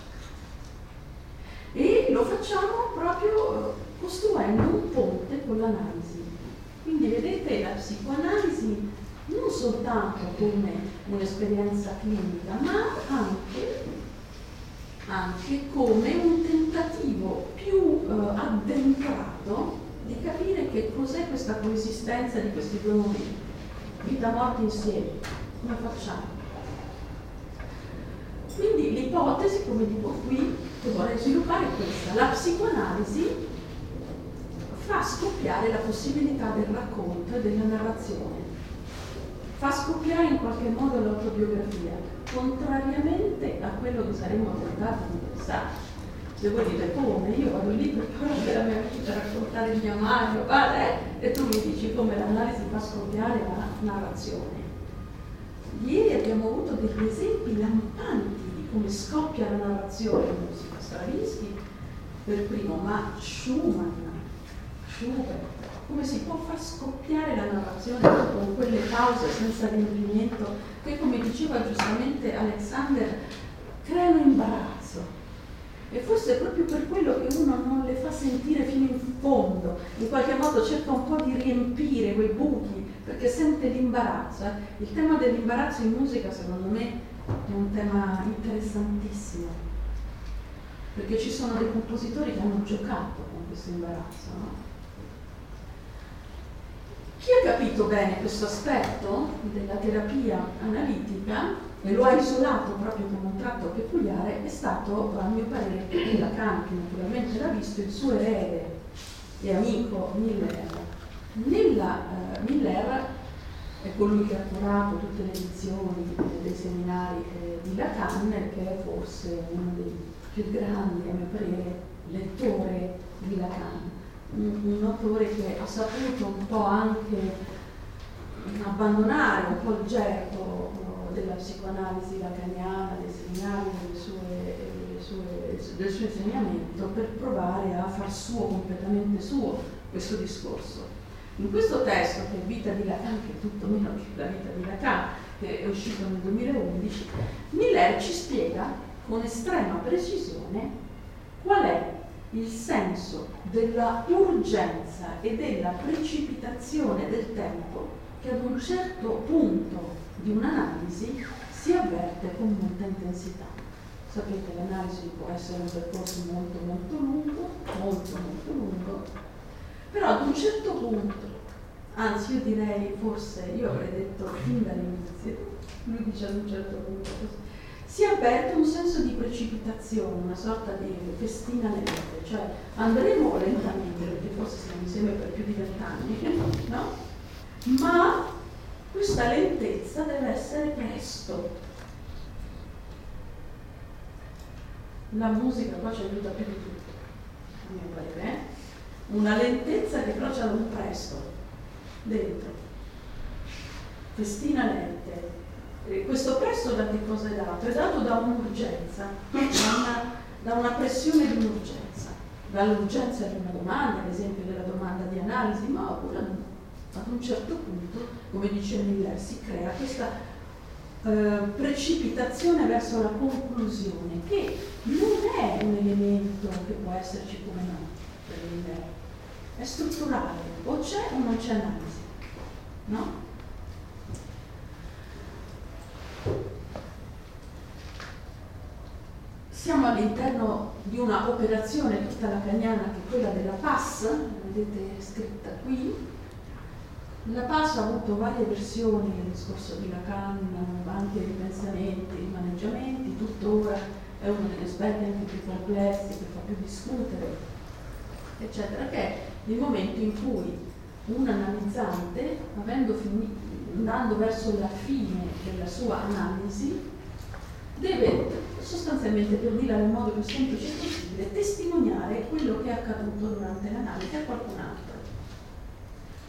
E lo facciamo proprio costruendo un ponte con l'analisi. Quindi vedete la psicoanalisi non soltanto come un'esperienza clinica, ma anche, anche come un tentativo più eh, addentrato di capire che cos'è questa coesistenza di questi due momenti vita morte insieme. Come facciamo? Quindi l'ipotesi, come dico qui, che vorrei sviluppare è questa. La psicoanalisi fa scoppiare la possibilità del racconto e della narrazione. Fa scoppiare in qualche modo l'autobiografia, contrariamente a quello che saremmo tentati di pensare. Se voi dite come, io vado lì per parlare della mia vita, raccontare il mio mare, padre, e tu mi dici come l'analisi fa scoppiare la narrazione. Ieri abbiamo avuto degli esempi lampanti di come scoppia la narrazione in musica, Stravinsky per primo, ma Schumann, Schubert, come si può far scoppiare la narrazione con quelle pause senza riempimento che, come diceva giustamente Alexander, creano imbarazzo? E forse è proprio per quello che uno non le fa sentire fino in fondo, in qualche modo cerca un po' di riempire quei buchi perché sente l'imbarazzo. Eh. Il tema dell'imbarazzo in musica secondo me è un tema interessantissimo, perché ci sono dei compositori che hanno giocato con questo imbarazzo. No? Chi ha capito bene questo aspetto della terapia analitica e lo ha isolato proprio come un tratto peculiare è stato, a mio parere, Lacan, che naturalmente l'ha visto, il suo erede e amico Miller. Nella, uh, Miller è colui che ha curato tutte le edizioni dei seminari eh, di Lacan, che è forse uno dei più grandi, a mio parere, lettori di Lacan. Un, un autore che ha saputo un po' anche abbandonare un po' il gergo della psicoanalisi lacaniana, dei seminari, delle sue, sue, del suo insegnamento per provare a far suo, completamente suo, questo discorso. In questo testo, che è Vita di Lacan, che è tutto meno che la vita di Lacan, che è uscito nel 2011, Miller ci spiega con estrema precisione qual è il senso della urgenza e della precipitazione del tempo che ad un certo punto di un'analisi si avverte con molta intensità. Sapete, l'analisi può essere un percorso molto molto lungo, molto molto lungo, però ad un certo punto, anzi io direi forse, io avrei detto fin dall'inizio, lui dice ad un certo punto così, si avverte un senso di precipitazione, una sorta di festina nell'ete, cioè andremo lentamente, perché forse siamo insieme per più di vent'anni, no? Ma questa lentezza deve essere presto. La musica qua ci aiuta più di tutto, a mio parere. Una lentezza che però c'è un presto dentro. Festina lente, questo presto da che cosa è dato? È dato da un'urgenza, da una, da una pressione di un'urgenza, dall'urgenza di una domanda, ad esempio della domanda di analisi, ma oppure ad un certo punto, come dice Miller, si crea questa eh, precipitazione verso la conclusione, che non è un elemento che può esserci come no per Miller, è strutturale, o c'è o non c'è analisi, no? Siamo all'interno di una operazione tutta lacaniana che è quella della PAS, vedete scritta qui. La PAS ha avuto varie versioni nel discorso di Lacan, anche ripensamenti, rimaneggiamenti, tuttora è uno degli aspetti anche più complessi che fa più discutere, eccetera, che è il momento in cui un analizzante, finito, andando verso la fine della sua analisi, deve sostanzialmente, per dirla nel modo più semplice possibile, testimoniare quello che è accaduto durante l'analisi a qualcun altro.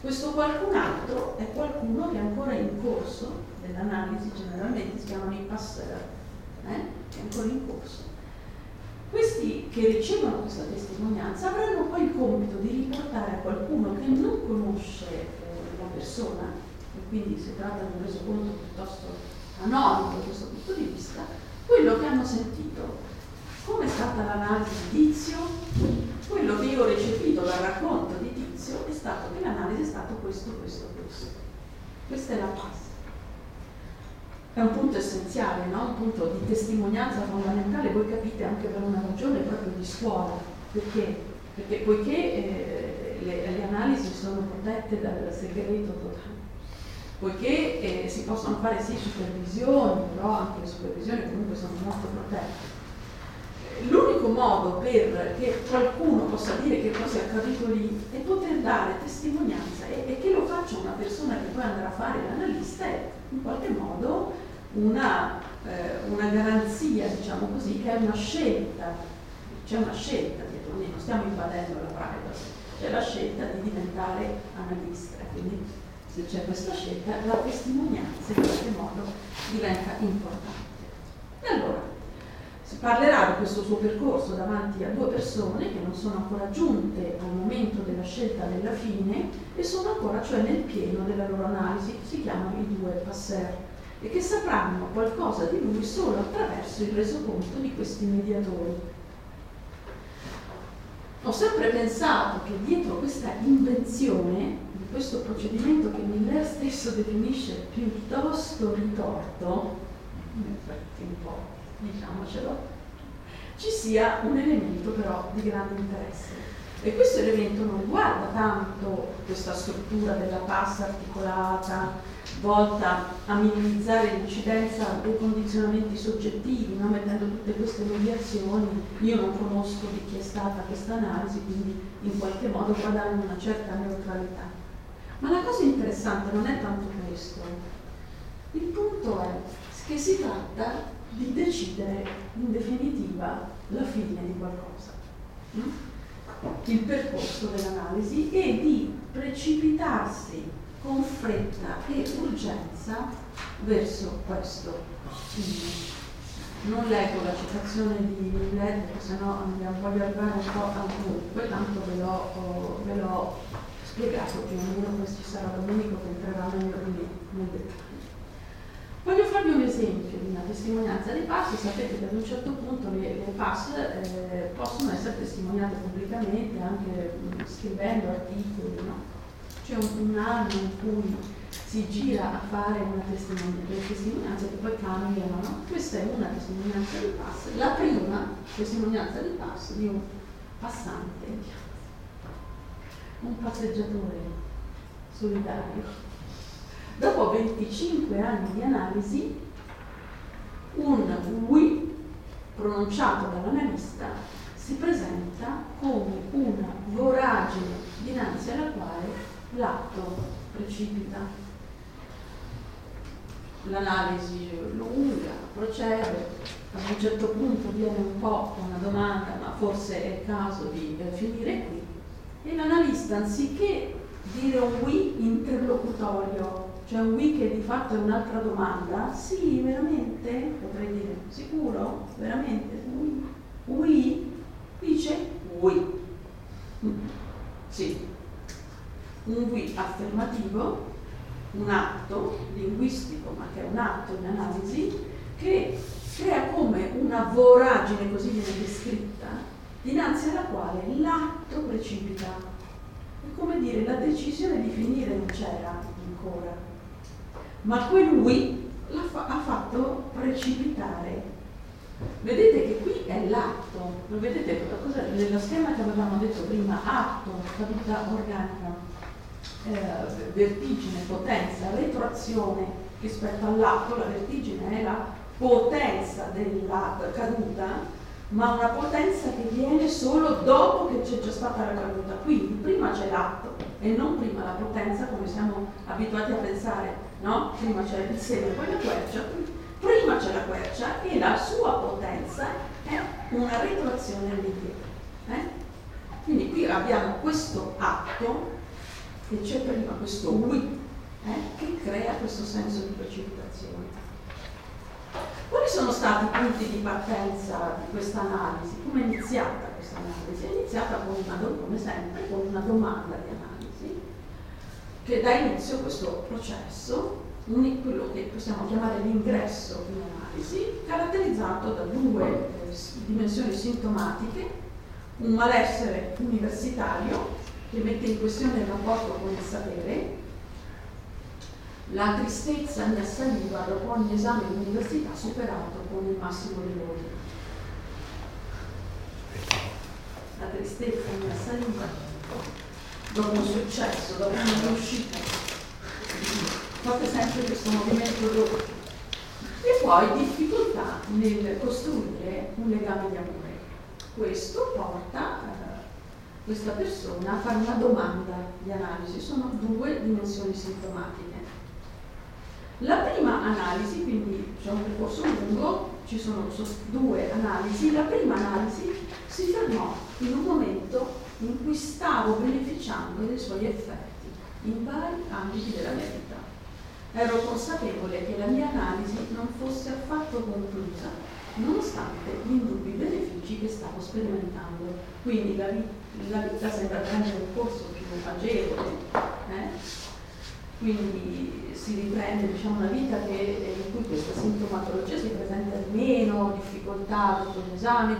Questo qualcun altro è qualcuno che è ancora in corso dell'analisi, generalmente si chiamano i passeur, eh? è ancora in corso. Questi che ricevono questa testimonianza avranno poi il compito di riportare a qualcuno che non conosce eh, la persona, e quindi si tratta di un resoconto piuttosto anonimo da questo punto di vista, quello che hanno sentito, come è stata l'analisi di Tizio, quello che io ho recepito dal racconto di Tizio è stato che l'analisi è stato questo, questo, questo. Questa è la base. È un punto essenziale, no? un punto di testimonianza fondamentale, voi capite anche per una ragione proprio di scuola, perché, perché poiché eh, le, le analisi sono protette dal segreto totale poiché eh, si possono fare sì supervisioni, però anche le supervisioni comunque sono molto protette. L'unico modo per che qualcuno possa dire che cosa è accaduto lì è poter dare testimonianza e, e che lo faccia una persona che poi andrà a fare l'analista è in qualche modo una, eh, una garanzia, diciamo così, che è una scelta, c'è una scelta dietro, non stiamo invadendo la privacy, c'è la scelta di diventare analista. Quindi se c'è questa scelta, la testimonianza in qualche modo diventa importante. E allora, si parlerà di questo suo percorso davanti a due persone che non sono ancora giunte al momento della scelta della fine e sono ancora, cioè nel pieno della loro analisi, si chiamano i due passer, e che sapranno qualcosa di lui solo attraverso il resoconto di questi mediatori. Ho sempre pensato che dietro questa invenzione questo procedimento che Miller stesso definisce piuttosto ritorto, in effetti un po', diciamocelo, ci sia un elemento però di grande interesse. E questo elemento non riguarda tanto questa struttura della passa articolata, volta a minimizzare l'incidenza dei condizionamenti soggettivi, no? mettendo tutte queste mediazioni. Io non conosco di chi è stata questa analisi, quindi in qualche modo danno una certa neutralità. Ma la cosa interessante non è tanto questo. Il punto è che si tratta di decidere in definitiva la fine di qualcosa, mm? il percorso dell'analisi e di precipitarsi con fretta e urgenza verso questo fine. Non leggo la citazione di Miller perché sennò andiamo, voglio arrivare un po' a dunque, tanto ve l'ho, ve l'ho spiegato più o meno, ci sarà Domenico che entrerà me nel dettaglio. Voglio farvi un esempio di una testimonianza dei passi, sapete che ad un certo punto le, le pass eh, possono essere testimoniate pubblicamente anche mh, scrivendo articoli, no? C'è un, un, anno in cui si gira a fare una testimonianza, testimonianze che poi cambiano, no? Questa è una testimonianza di passo, la prima testimonianza di passo di un passante, un passeggiatore solidario. Dopo 25 anni di analisi, un oui pronunciato dall'analista si presenta come una voragine dinanzi alla quale l'atto precipita l'analisi lunga, procede, a un certo punto viene un po' una domanda, ma forse è il caso di eh, finire qui, e l'analista anziché dire un oui interlocutorio, cioè un oui che di fatto è un'altra domanda, sì, veramente, potrei dire, sicuro, veramente, oui, oui, dice oui. Mm. Sì, un oui affermativo un atto linguistico, ma che è un atto in analisi, che crea come una voragine, così viene descritta, dinanzi alla quale l'atto precipita. È come dire, la decisione di finire non c'era ancora, ma quel lui fa, ha fatto precipitare. Vedete che qui è l'atto, lo vedete nello schema che avevamo detto prima, atto, caduta organica eh, vertigine, potenza, retroazione rispetto all'atto, la vertigine è la potenza della caduta, ma una potenza che viene solo dopo che c'è già stata la caduta. Quindi prima c'è l'atto e non prima la potenza come siamo abituati a pensare, no? Prima c'è il seme, poi la quercia, prima c'è la quercia e la sua potenza è una retroazione all'indietro. Eh? Quindi qui abbiamo questo atto e c'è prima questo oui eh, che crea questo senso di precipitazione. Quali sono stati i punti di partenza di questa analisi? Come è iniziata questa analisi? È iniziata una, come sempre, con una domanda di analisi che dà inizio a questo processo, quello che possiamo chiamare l'ingresso in analisi, caratterizzato da due eh, dimensioni sintomatiche, un malessere universitario che mette in questione il rapporto con il sapere, la tristezza mi assaliva dopo ogni esame di università superato con il massimo dei voti. La tristezza mi assaliva dopo un successo, dopo una riuscita. Fate sempre questo movimento doppio. E poi difficoltà nel costruire un legame di amore. Questo porta a questa persona a fare una domanda di analisi, sono due dimensioni sintomatiche. La prima analisi, quindi c'è un percorso lungo, ci sono due analisi, la prima analisi si fermò in un momento in cui stavo beneficiando dei suoi effetti in vari ambiti della mia vita. Ero consapevole che la mia analisi non fosse affatto conclusa, nonostante gli indubbi benefici che stavo sperimentando. Quindi la vita vita sembra prendere un corso più agevole, eh? quindi si riprende diciamo, una vita che, in cui questa sintomatologia si presenta meno, difficoltà dopo l'esame,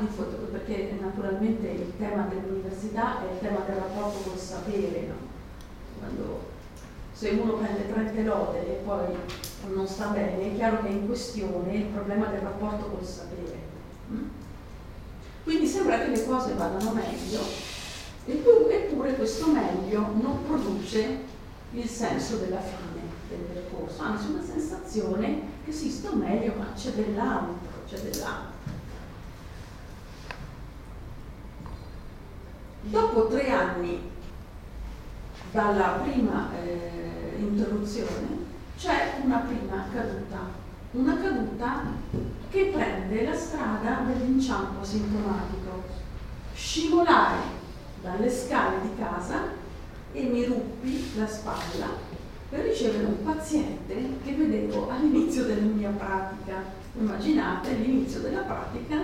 perché naturalmente il tema dell'università è il tema del rapporto col sapere, no? Quando, se uno prende 30 lode e poi non sta bene, è chiaro che è in questione il problema del rapporto col sapere. Mm? Quindi sembra che le cose vadano meglio Eppure questo meglio non produce il senso della fine del percorso, anzi una sensazione che sì, sto meglio, ma c'è dell'altro, c'è dell'altro. Dopo tre anni dalla prima eh, interruzione c'è una prima caduta, una caduta che prende la strada dell'inciampo sintomatico. Scivolare dalle scale di casa e mi ruppi la spalla per ricevere un paziente che vedevo all'inizio della mia pratica. Immaginate l'inizio della pratica,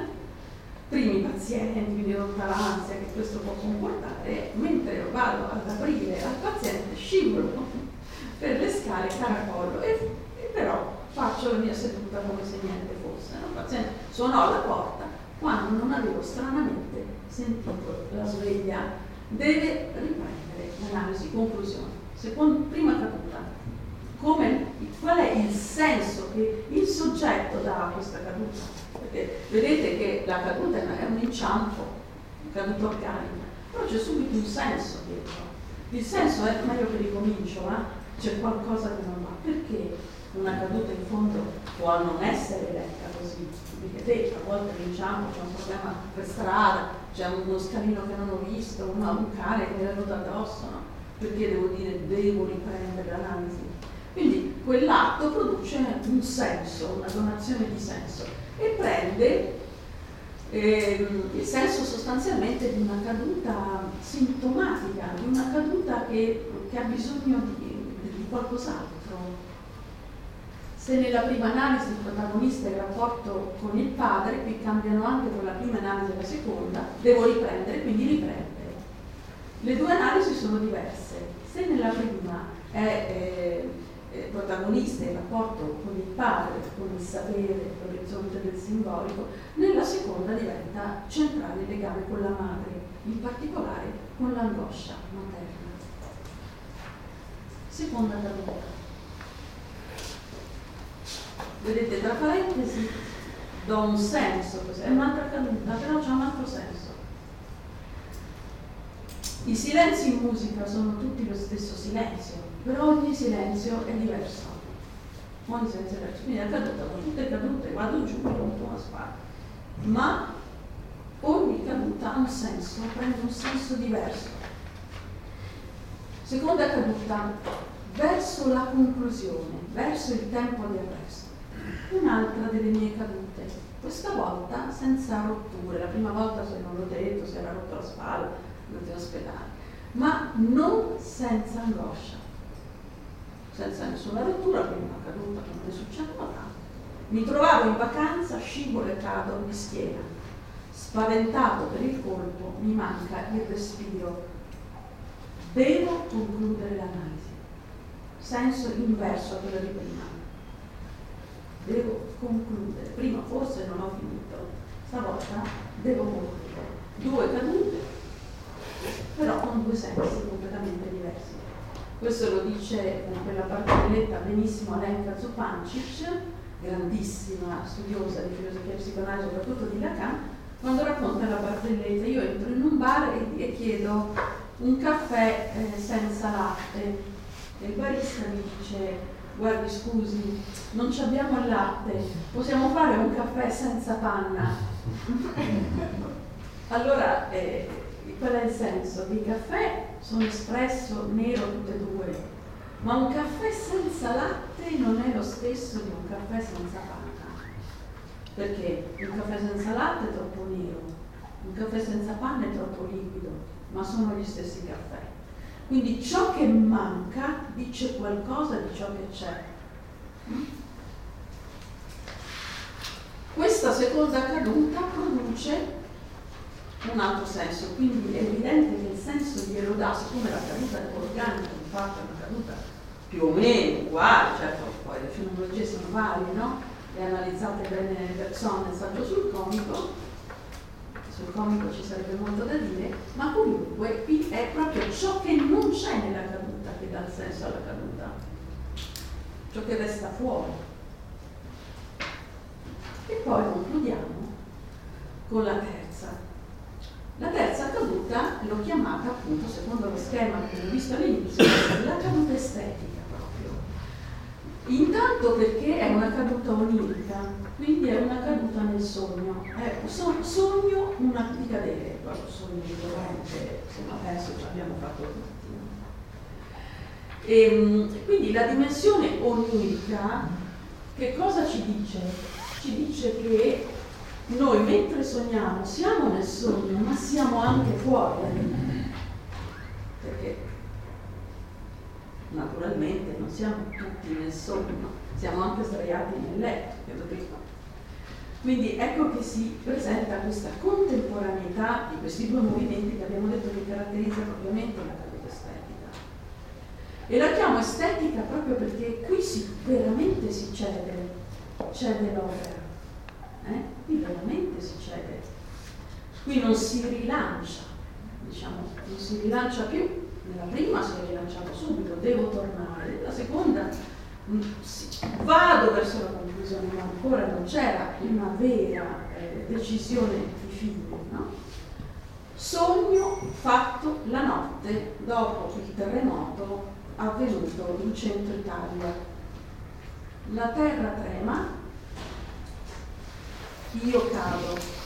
primi pazienti, quindi tutta l'ansia che questo può comportare, mentre vado ad aprire al paziente scivolo per le scale caracollo e, e però faccio la mia seduta come se niente fosse. No? Paziente suonò alla porta quando non avevo stranamente sentito la sveglia. Deve riprendere l'analisi, conclusione. Secondo, prima caduta, come, qual è il senso che il soggetto dà a questa caduta. Perché vedete che la caduta è un inciampo, una caduta organica, però c'è subito un senso dietro. Il senso è, meglio che ricomincio, eh? c'è qualcosa che non va. Perché una caduta in fondo può non essere letta così? Perché a volte vinciamo, c'è un problema per strada, c'è uno scalino che non ho visto, un, un cane che mi è venuto addosso, no? Perché devo dire devo riprendere l'analisi? Quindi quell'atto produce un senso, una donazione di senso e prende eh, il senso sostanzialmente di una caduta sintomatica, di una caduta che, che ha bisogno di, di qualcos'altro. Se nella prima analisi il protagonista è il rapporto con il padre, qui cambiano anche con la prima analisi e la seconda, devo riprendere, quindi riprende. Le due analisi sono diverse. Se nella prima è eh, eh, protagonista il rapporto con il padre, con il sapere, l'orizzonte del simbolico, nella seconda diventa centrale il legame con la madre, in particolare con l'angoscia materna. Seconda caduta. Vedete, tra parentesi do un senso, è un'altra caduta, però c'è un altro senso. I silenzi in musica sono tutti lo stesso silenzio, però ogni silenzio è diverso. Ogni silenzio è diverso. Quindi è caduta, sono tutte cadute, vado giù, rompo una spalla. Ma ogni caduta ha un senso, prende un senso diverso. Seconda caduta, verso la conclusione, verso il tempo di arresto. Un'altra delle mie cadute, questa volta senza rotture. La prima volta, se non l'ho detto, si era rotto la spalla, andati in ospedale, ma non senza angoscia senza nessuna rottura, quindi caduta non è successo tanto. Mi trovavo in vacanza, scivolo e cado di schiena. Spaventato per il colpo, mi manca il respiro. Devo concludere l'analisi. Senso inverso a quello di prima. Devo concludere. Prima forse non ho finito, stavolta devo concludere. Due cadute, però con due sensi completamente diversi. Questo lo dice in quella barzelletta benissimo Alenka Zupancic, grandissima studiosa di filosofia e psicoanalisi, soprattutto di Lacan, quando racconta la barzelletta. Io entro in un bar e, e chiedo un caffè eh, senza latte e il barista mi dice guardi scusi, non abbiamo il latte, possiamo fare un caffè senza panna? allora, eh, qual è il senso? Il caffè sono espresso nero tutte e due, ma un caffè senza latte non è lo stesso di un caffè senza panna, perché un caffè senza latte è troppo nero, un caffè senza panna è troppo liquido, ma sono gli stessi caffè. Quindi ciò che manca dice qualcosa di ciò che c'è. Questa seconda caduta produce un altro senso, quindi è evidente che il senso di Erodà, siccome la caduta è organica, infatti è una caduta più o meno uguale, certo poi le fenomenologie sono varie, no? Le analizzate bene persone nel saggio sul comico, sul comico ci sarebbe molto da dire, ma comunque qui è proprio ciò che non c'è nella caduta che dà il senso alla caduta, ciò che resta fuori. E poi concludiamo con la terza, la terza caduta l'ho chiamata appunto, secondo lo schema che ho visto all'inizio, la caduta estetica. Intanto perché è una caduta onirica, quindi è una caduta nel sogno. È so, sogno una di cadere, proprio sogno ricorrente, se no penso che abbiamo fatto tutti. E, ehm, quindi la dimensione onirica che cosa ci dice? Ci dice che noi mentre sogniamo siamo nel sogno, ma siamo anche fuori. Perché naturalmente non siamo tutti nel sogno, siamo anche sdraiati nel letto, Quindi ecco che si presenta questa contemporaneità di questi due movimenti che abbiamo detto che caratterizzano ovviamente la caduta estetica. E la chiamo estetica proprio perché qui si, veramente si cede, cede l'opera eh? qui veramente si cede, qui non si rilancia, diciamo, non si rilancia più, nella prima si è rilanciato subito, devo tornare, nella seconda mm, vado verso la conclusione, ma ancora non c'era una vera eh, decisione di fine, no? Sogno fatto la notte dopo il terremoto avvenuto in centro Italia. La terra trema, io cado.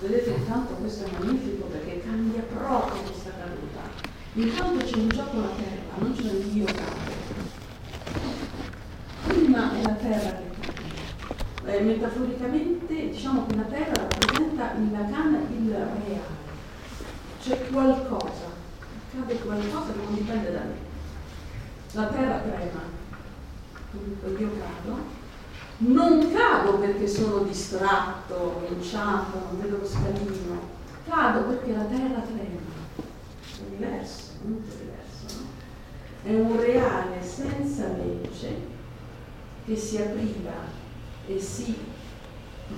Vedete intanto questo è magnifico perché cambia proprio questa caduta. Intanto c'è in gioco la terra, non c'è un io cado. Prima è la terra che. Eh, metaforicamente diciamo che la terra rappresenta il Lacan il reale c'è qualcosa, accade qualcosa che non dipende da me. La terra trema, dunque io cado. Non cado perché sono distratto, inciampo, non vedo lo scalino, cado perché la terra trema. Diverso, molto diverso. No? È un reale senza legge che si apriva e si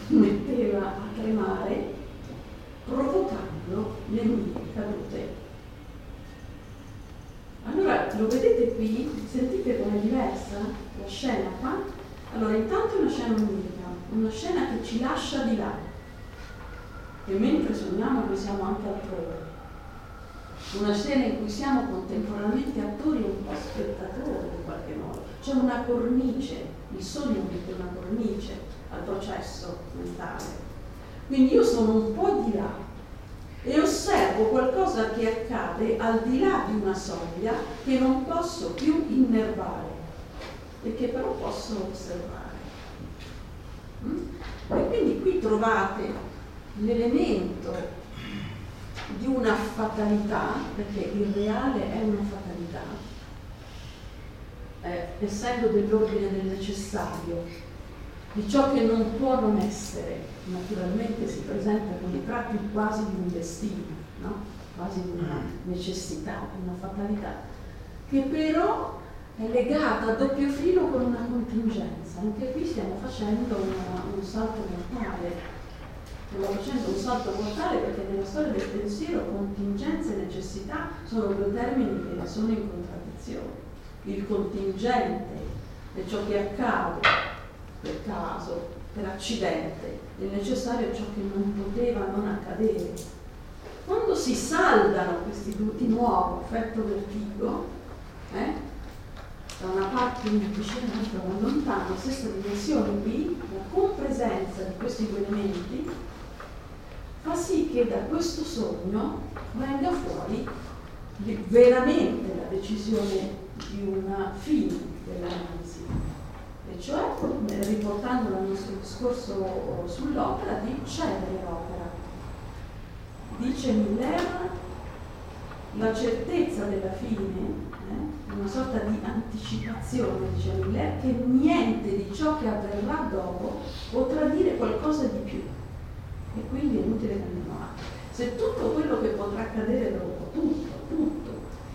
metteva a tremare provocando le mie cadute. Allora, lo vedete qui? Sentite com'è diversa la scena qua? Allora, intanto è una scena onirica, una scena che ci lascia di là. E mentre sogniamo noi siamo anche altrove. Una scena in cui siamo contemporaneamente attori e un po' spettatori in qualche modo. C'è una cornice, il sogno mette una cornice al processo mentale quindi io sono un po' di là e osservo qualcosa che accade al di là di una soglia che non posso più innervare e che però posso osservare. Mm? E quindi qui trovate l'elemento di una fatalità, perché il reale è una fatalità, eh, essendo dell'ordine del necessario, di ciò che non può non essere, naturalmente si presenta con i tratti quasi di un destino, no? quasi di una necessità, di una fatalità, che però è legata a doppio filo con una contingenza. Anche qui stiamo facendo una, un salto mortale. Stiamo facendo un salto mortale perché nella storia del pensiero contingenza e necessità sono due termini che sono in contraddizione. Il contingente è ciò che accade per caso, per accidente, il necessario è ciò che non poteva non accadere. Quando si saldano questi due di nuovo, effetto vertigo, eh, da una parte vicino e da lontano, stessa dimensione qui, la compresenza di questi due elementi fa sì che da questo sogno venga fuori veramente la decisione di una fine dell'analisi e cioè riportando al nostro discorso sull'opera di cedere l'opera. Dice Miller la certezza della fine, eh, una sorta di anticipazione, dice Miller, che niente di ciò che avverrà dopo potrà dire qualcosa di più. E quindi è inutile avanti. Se tutto quello che potrà accadere dopo, tutto, tutto,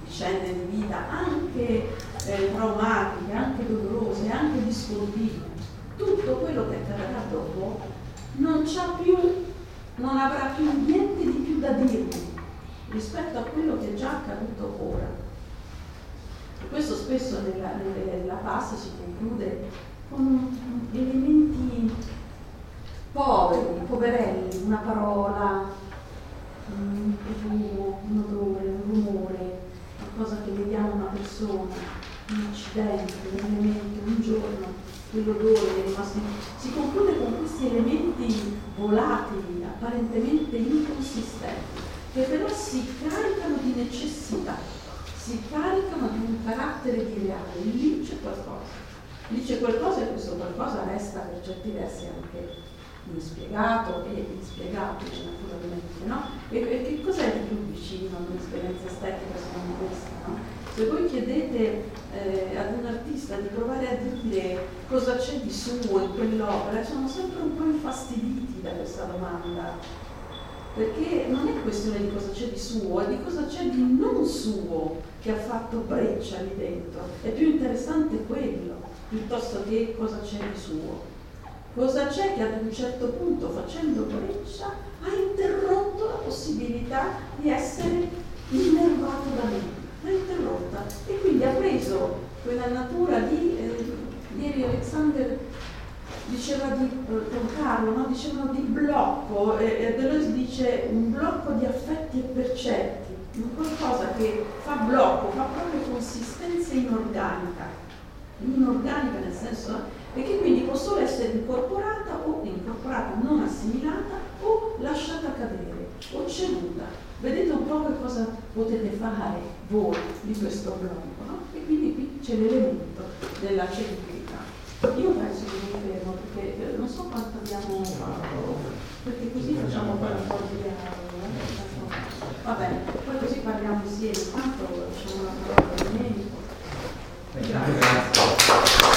vicende di vita, anche eh, traumatiche, anche dolorose, anche discontinue, tutto quello che accadrà dopo non, più, non avrà più niente di più da dirmi rispetto a quello che è già accaduto ora. E questo spesso nella, nella pasta si conclude con elementi poveri, poverelli, una parola, un profumo, un odore, un rumore, qualcosa che vediamo una persona, un accidente, un elemento, un giorno, quell'odore. Si conclude con questi elementi volatili, apparentemente inconsistenti, che però si caricano di necessità, si caricano di un carattere di reale. Lì c'è qualcosa, lì c'è qualcosa e questo qualcosa resta per certi versi anche inspiegato e inspiegabile naturalmente, no? E, e che cos'è di più vicino a un'esperienza estetica secondo questa, no? Se voi chiedete eh, ad un artista di provare a dire cosa c'è di suo in quell'opera, sono sempre un po' infastiditi da questa domanda, perché non è questione di cosa c'è di suo, è di cosa c'è di non suo che ha fatto breccia lì dentro. È più interessante quello, piuttosto che cosa c'è di suo. Cosa c'è che ad un certo punto, facendo breccia, ha interrotto la possibilità di essere innervato da me? L'ha interrotta. E quindi ha preso quella natura di, eh, ieri Alexander diceva di, eh, con Carlo, no? dicevano di blocco, e, e Deleuze dice un blocco di affetti e percetti, qualcosa che fa blocco, fa proprio consistenza inorganica, inorganica nel senso e che quindi può solo essere incorporata o incorporata, non assimilata o lasciata cadere o ceduta. Vedete un po' che cosa potete fare voi di questo blocco, no? E quindi qui c'è l'elemento della cedubilità. Io penso che mi fermo perché eh, non so quanto abbiamo fatto, perché così facciamo poi un po' di dialogo. Va bene, poi così parliamo insieme, tanto facciamo una parola Domenico. Grazie.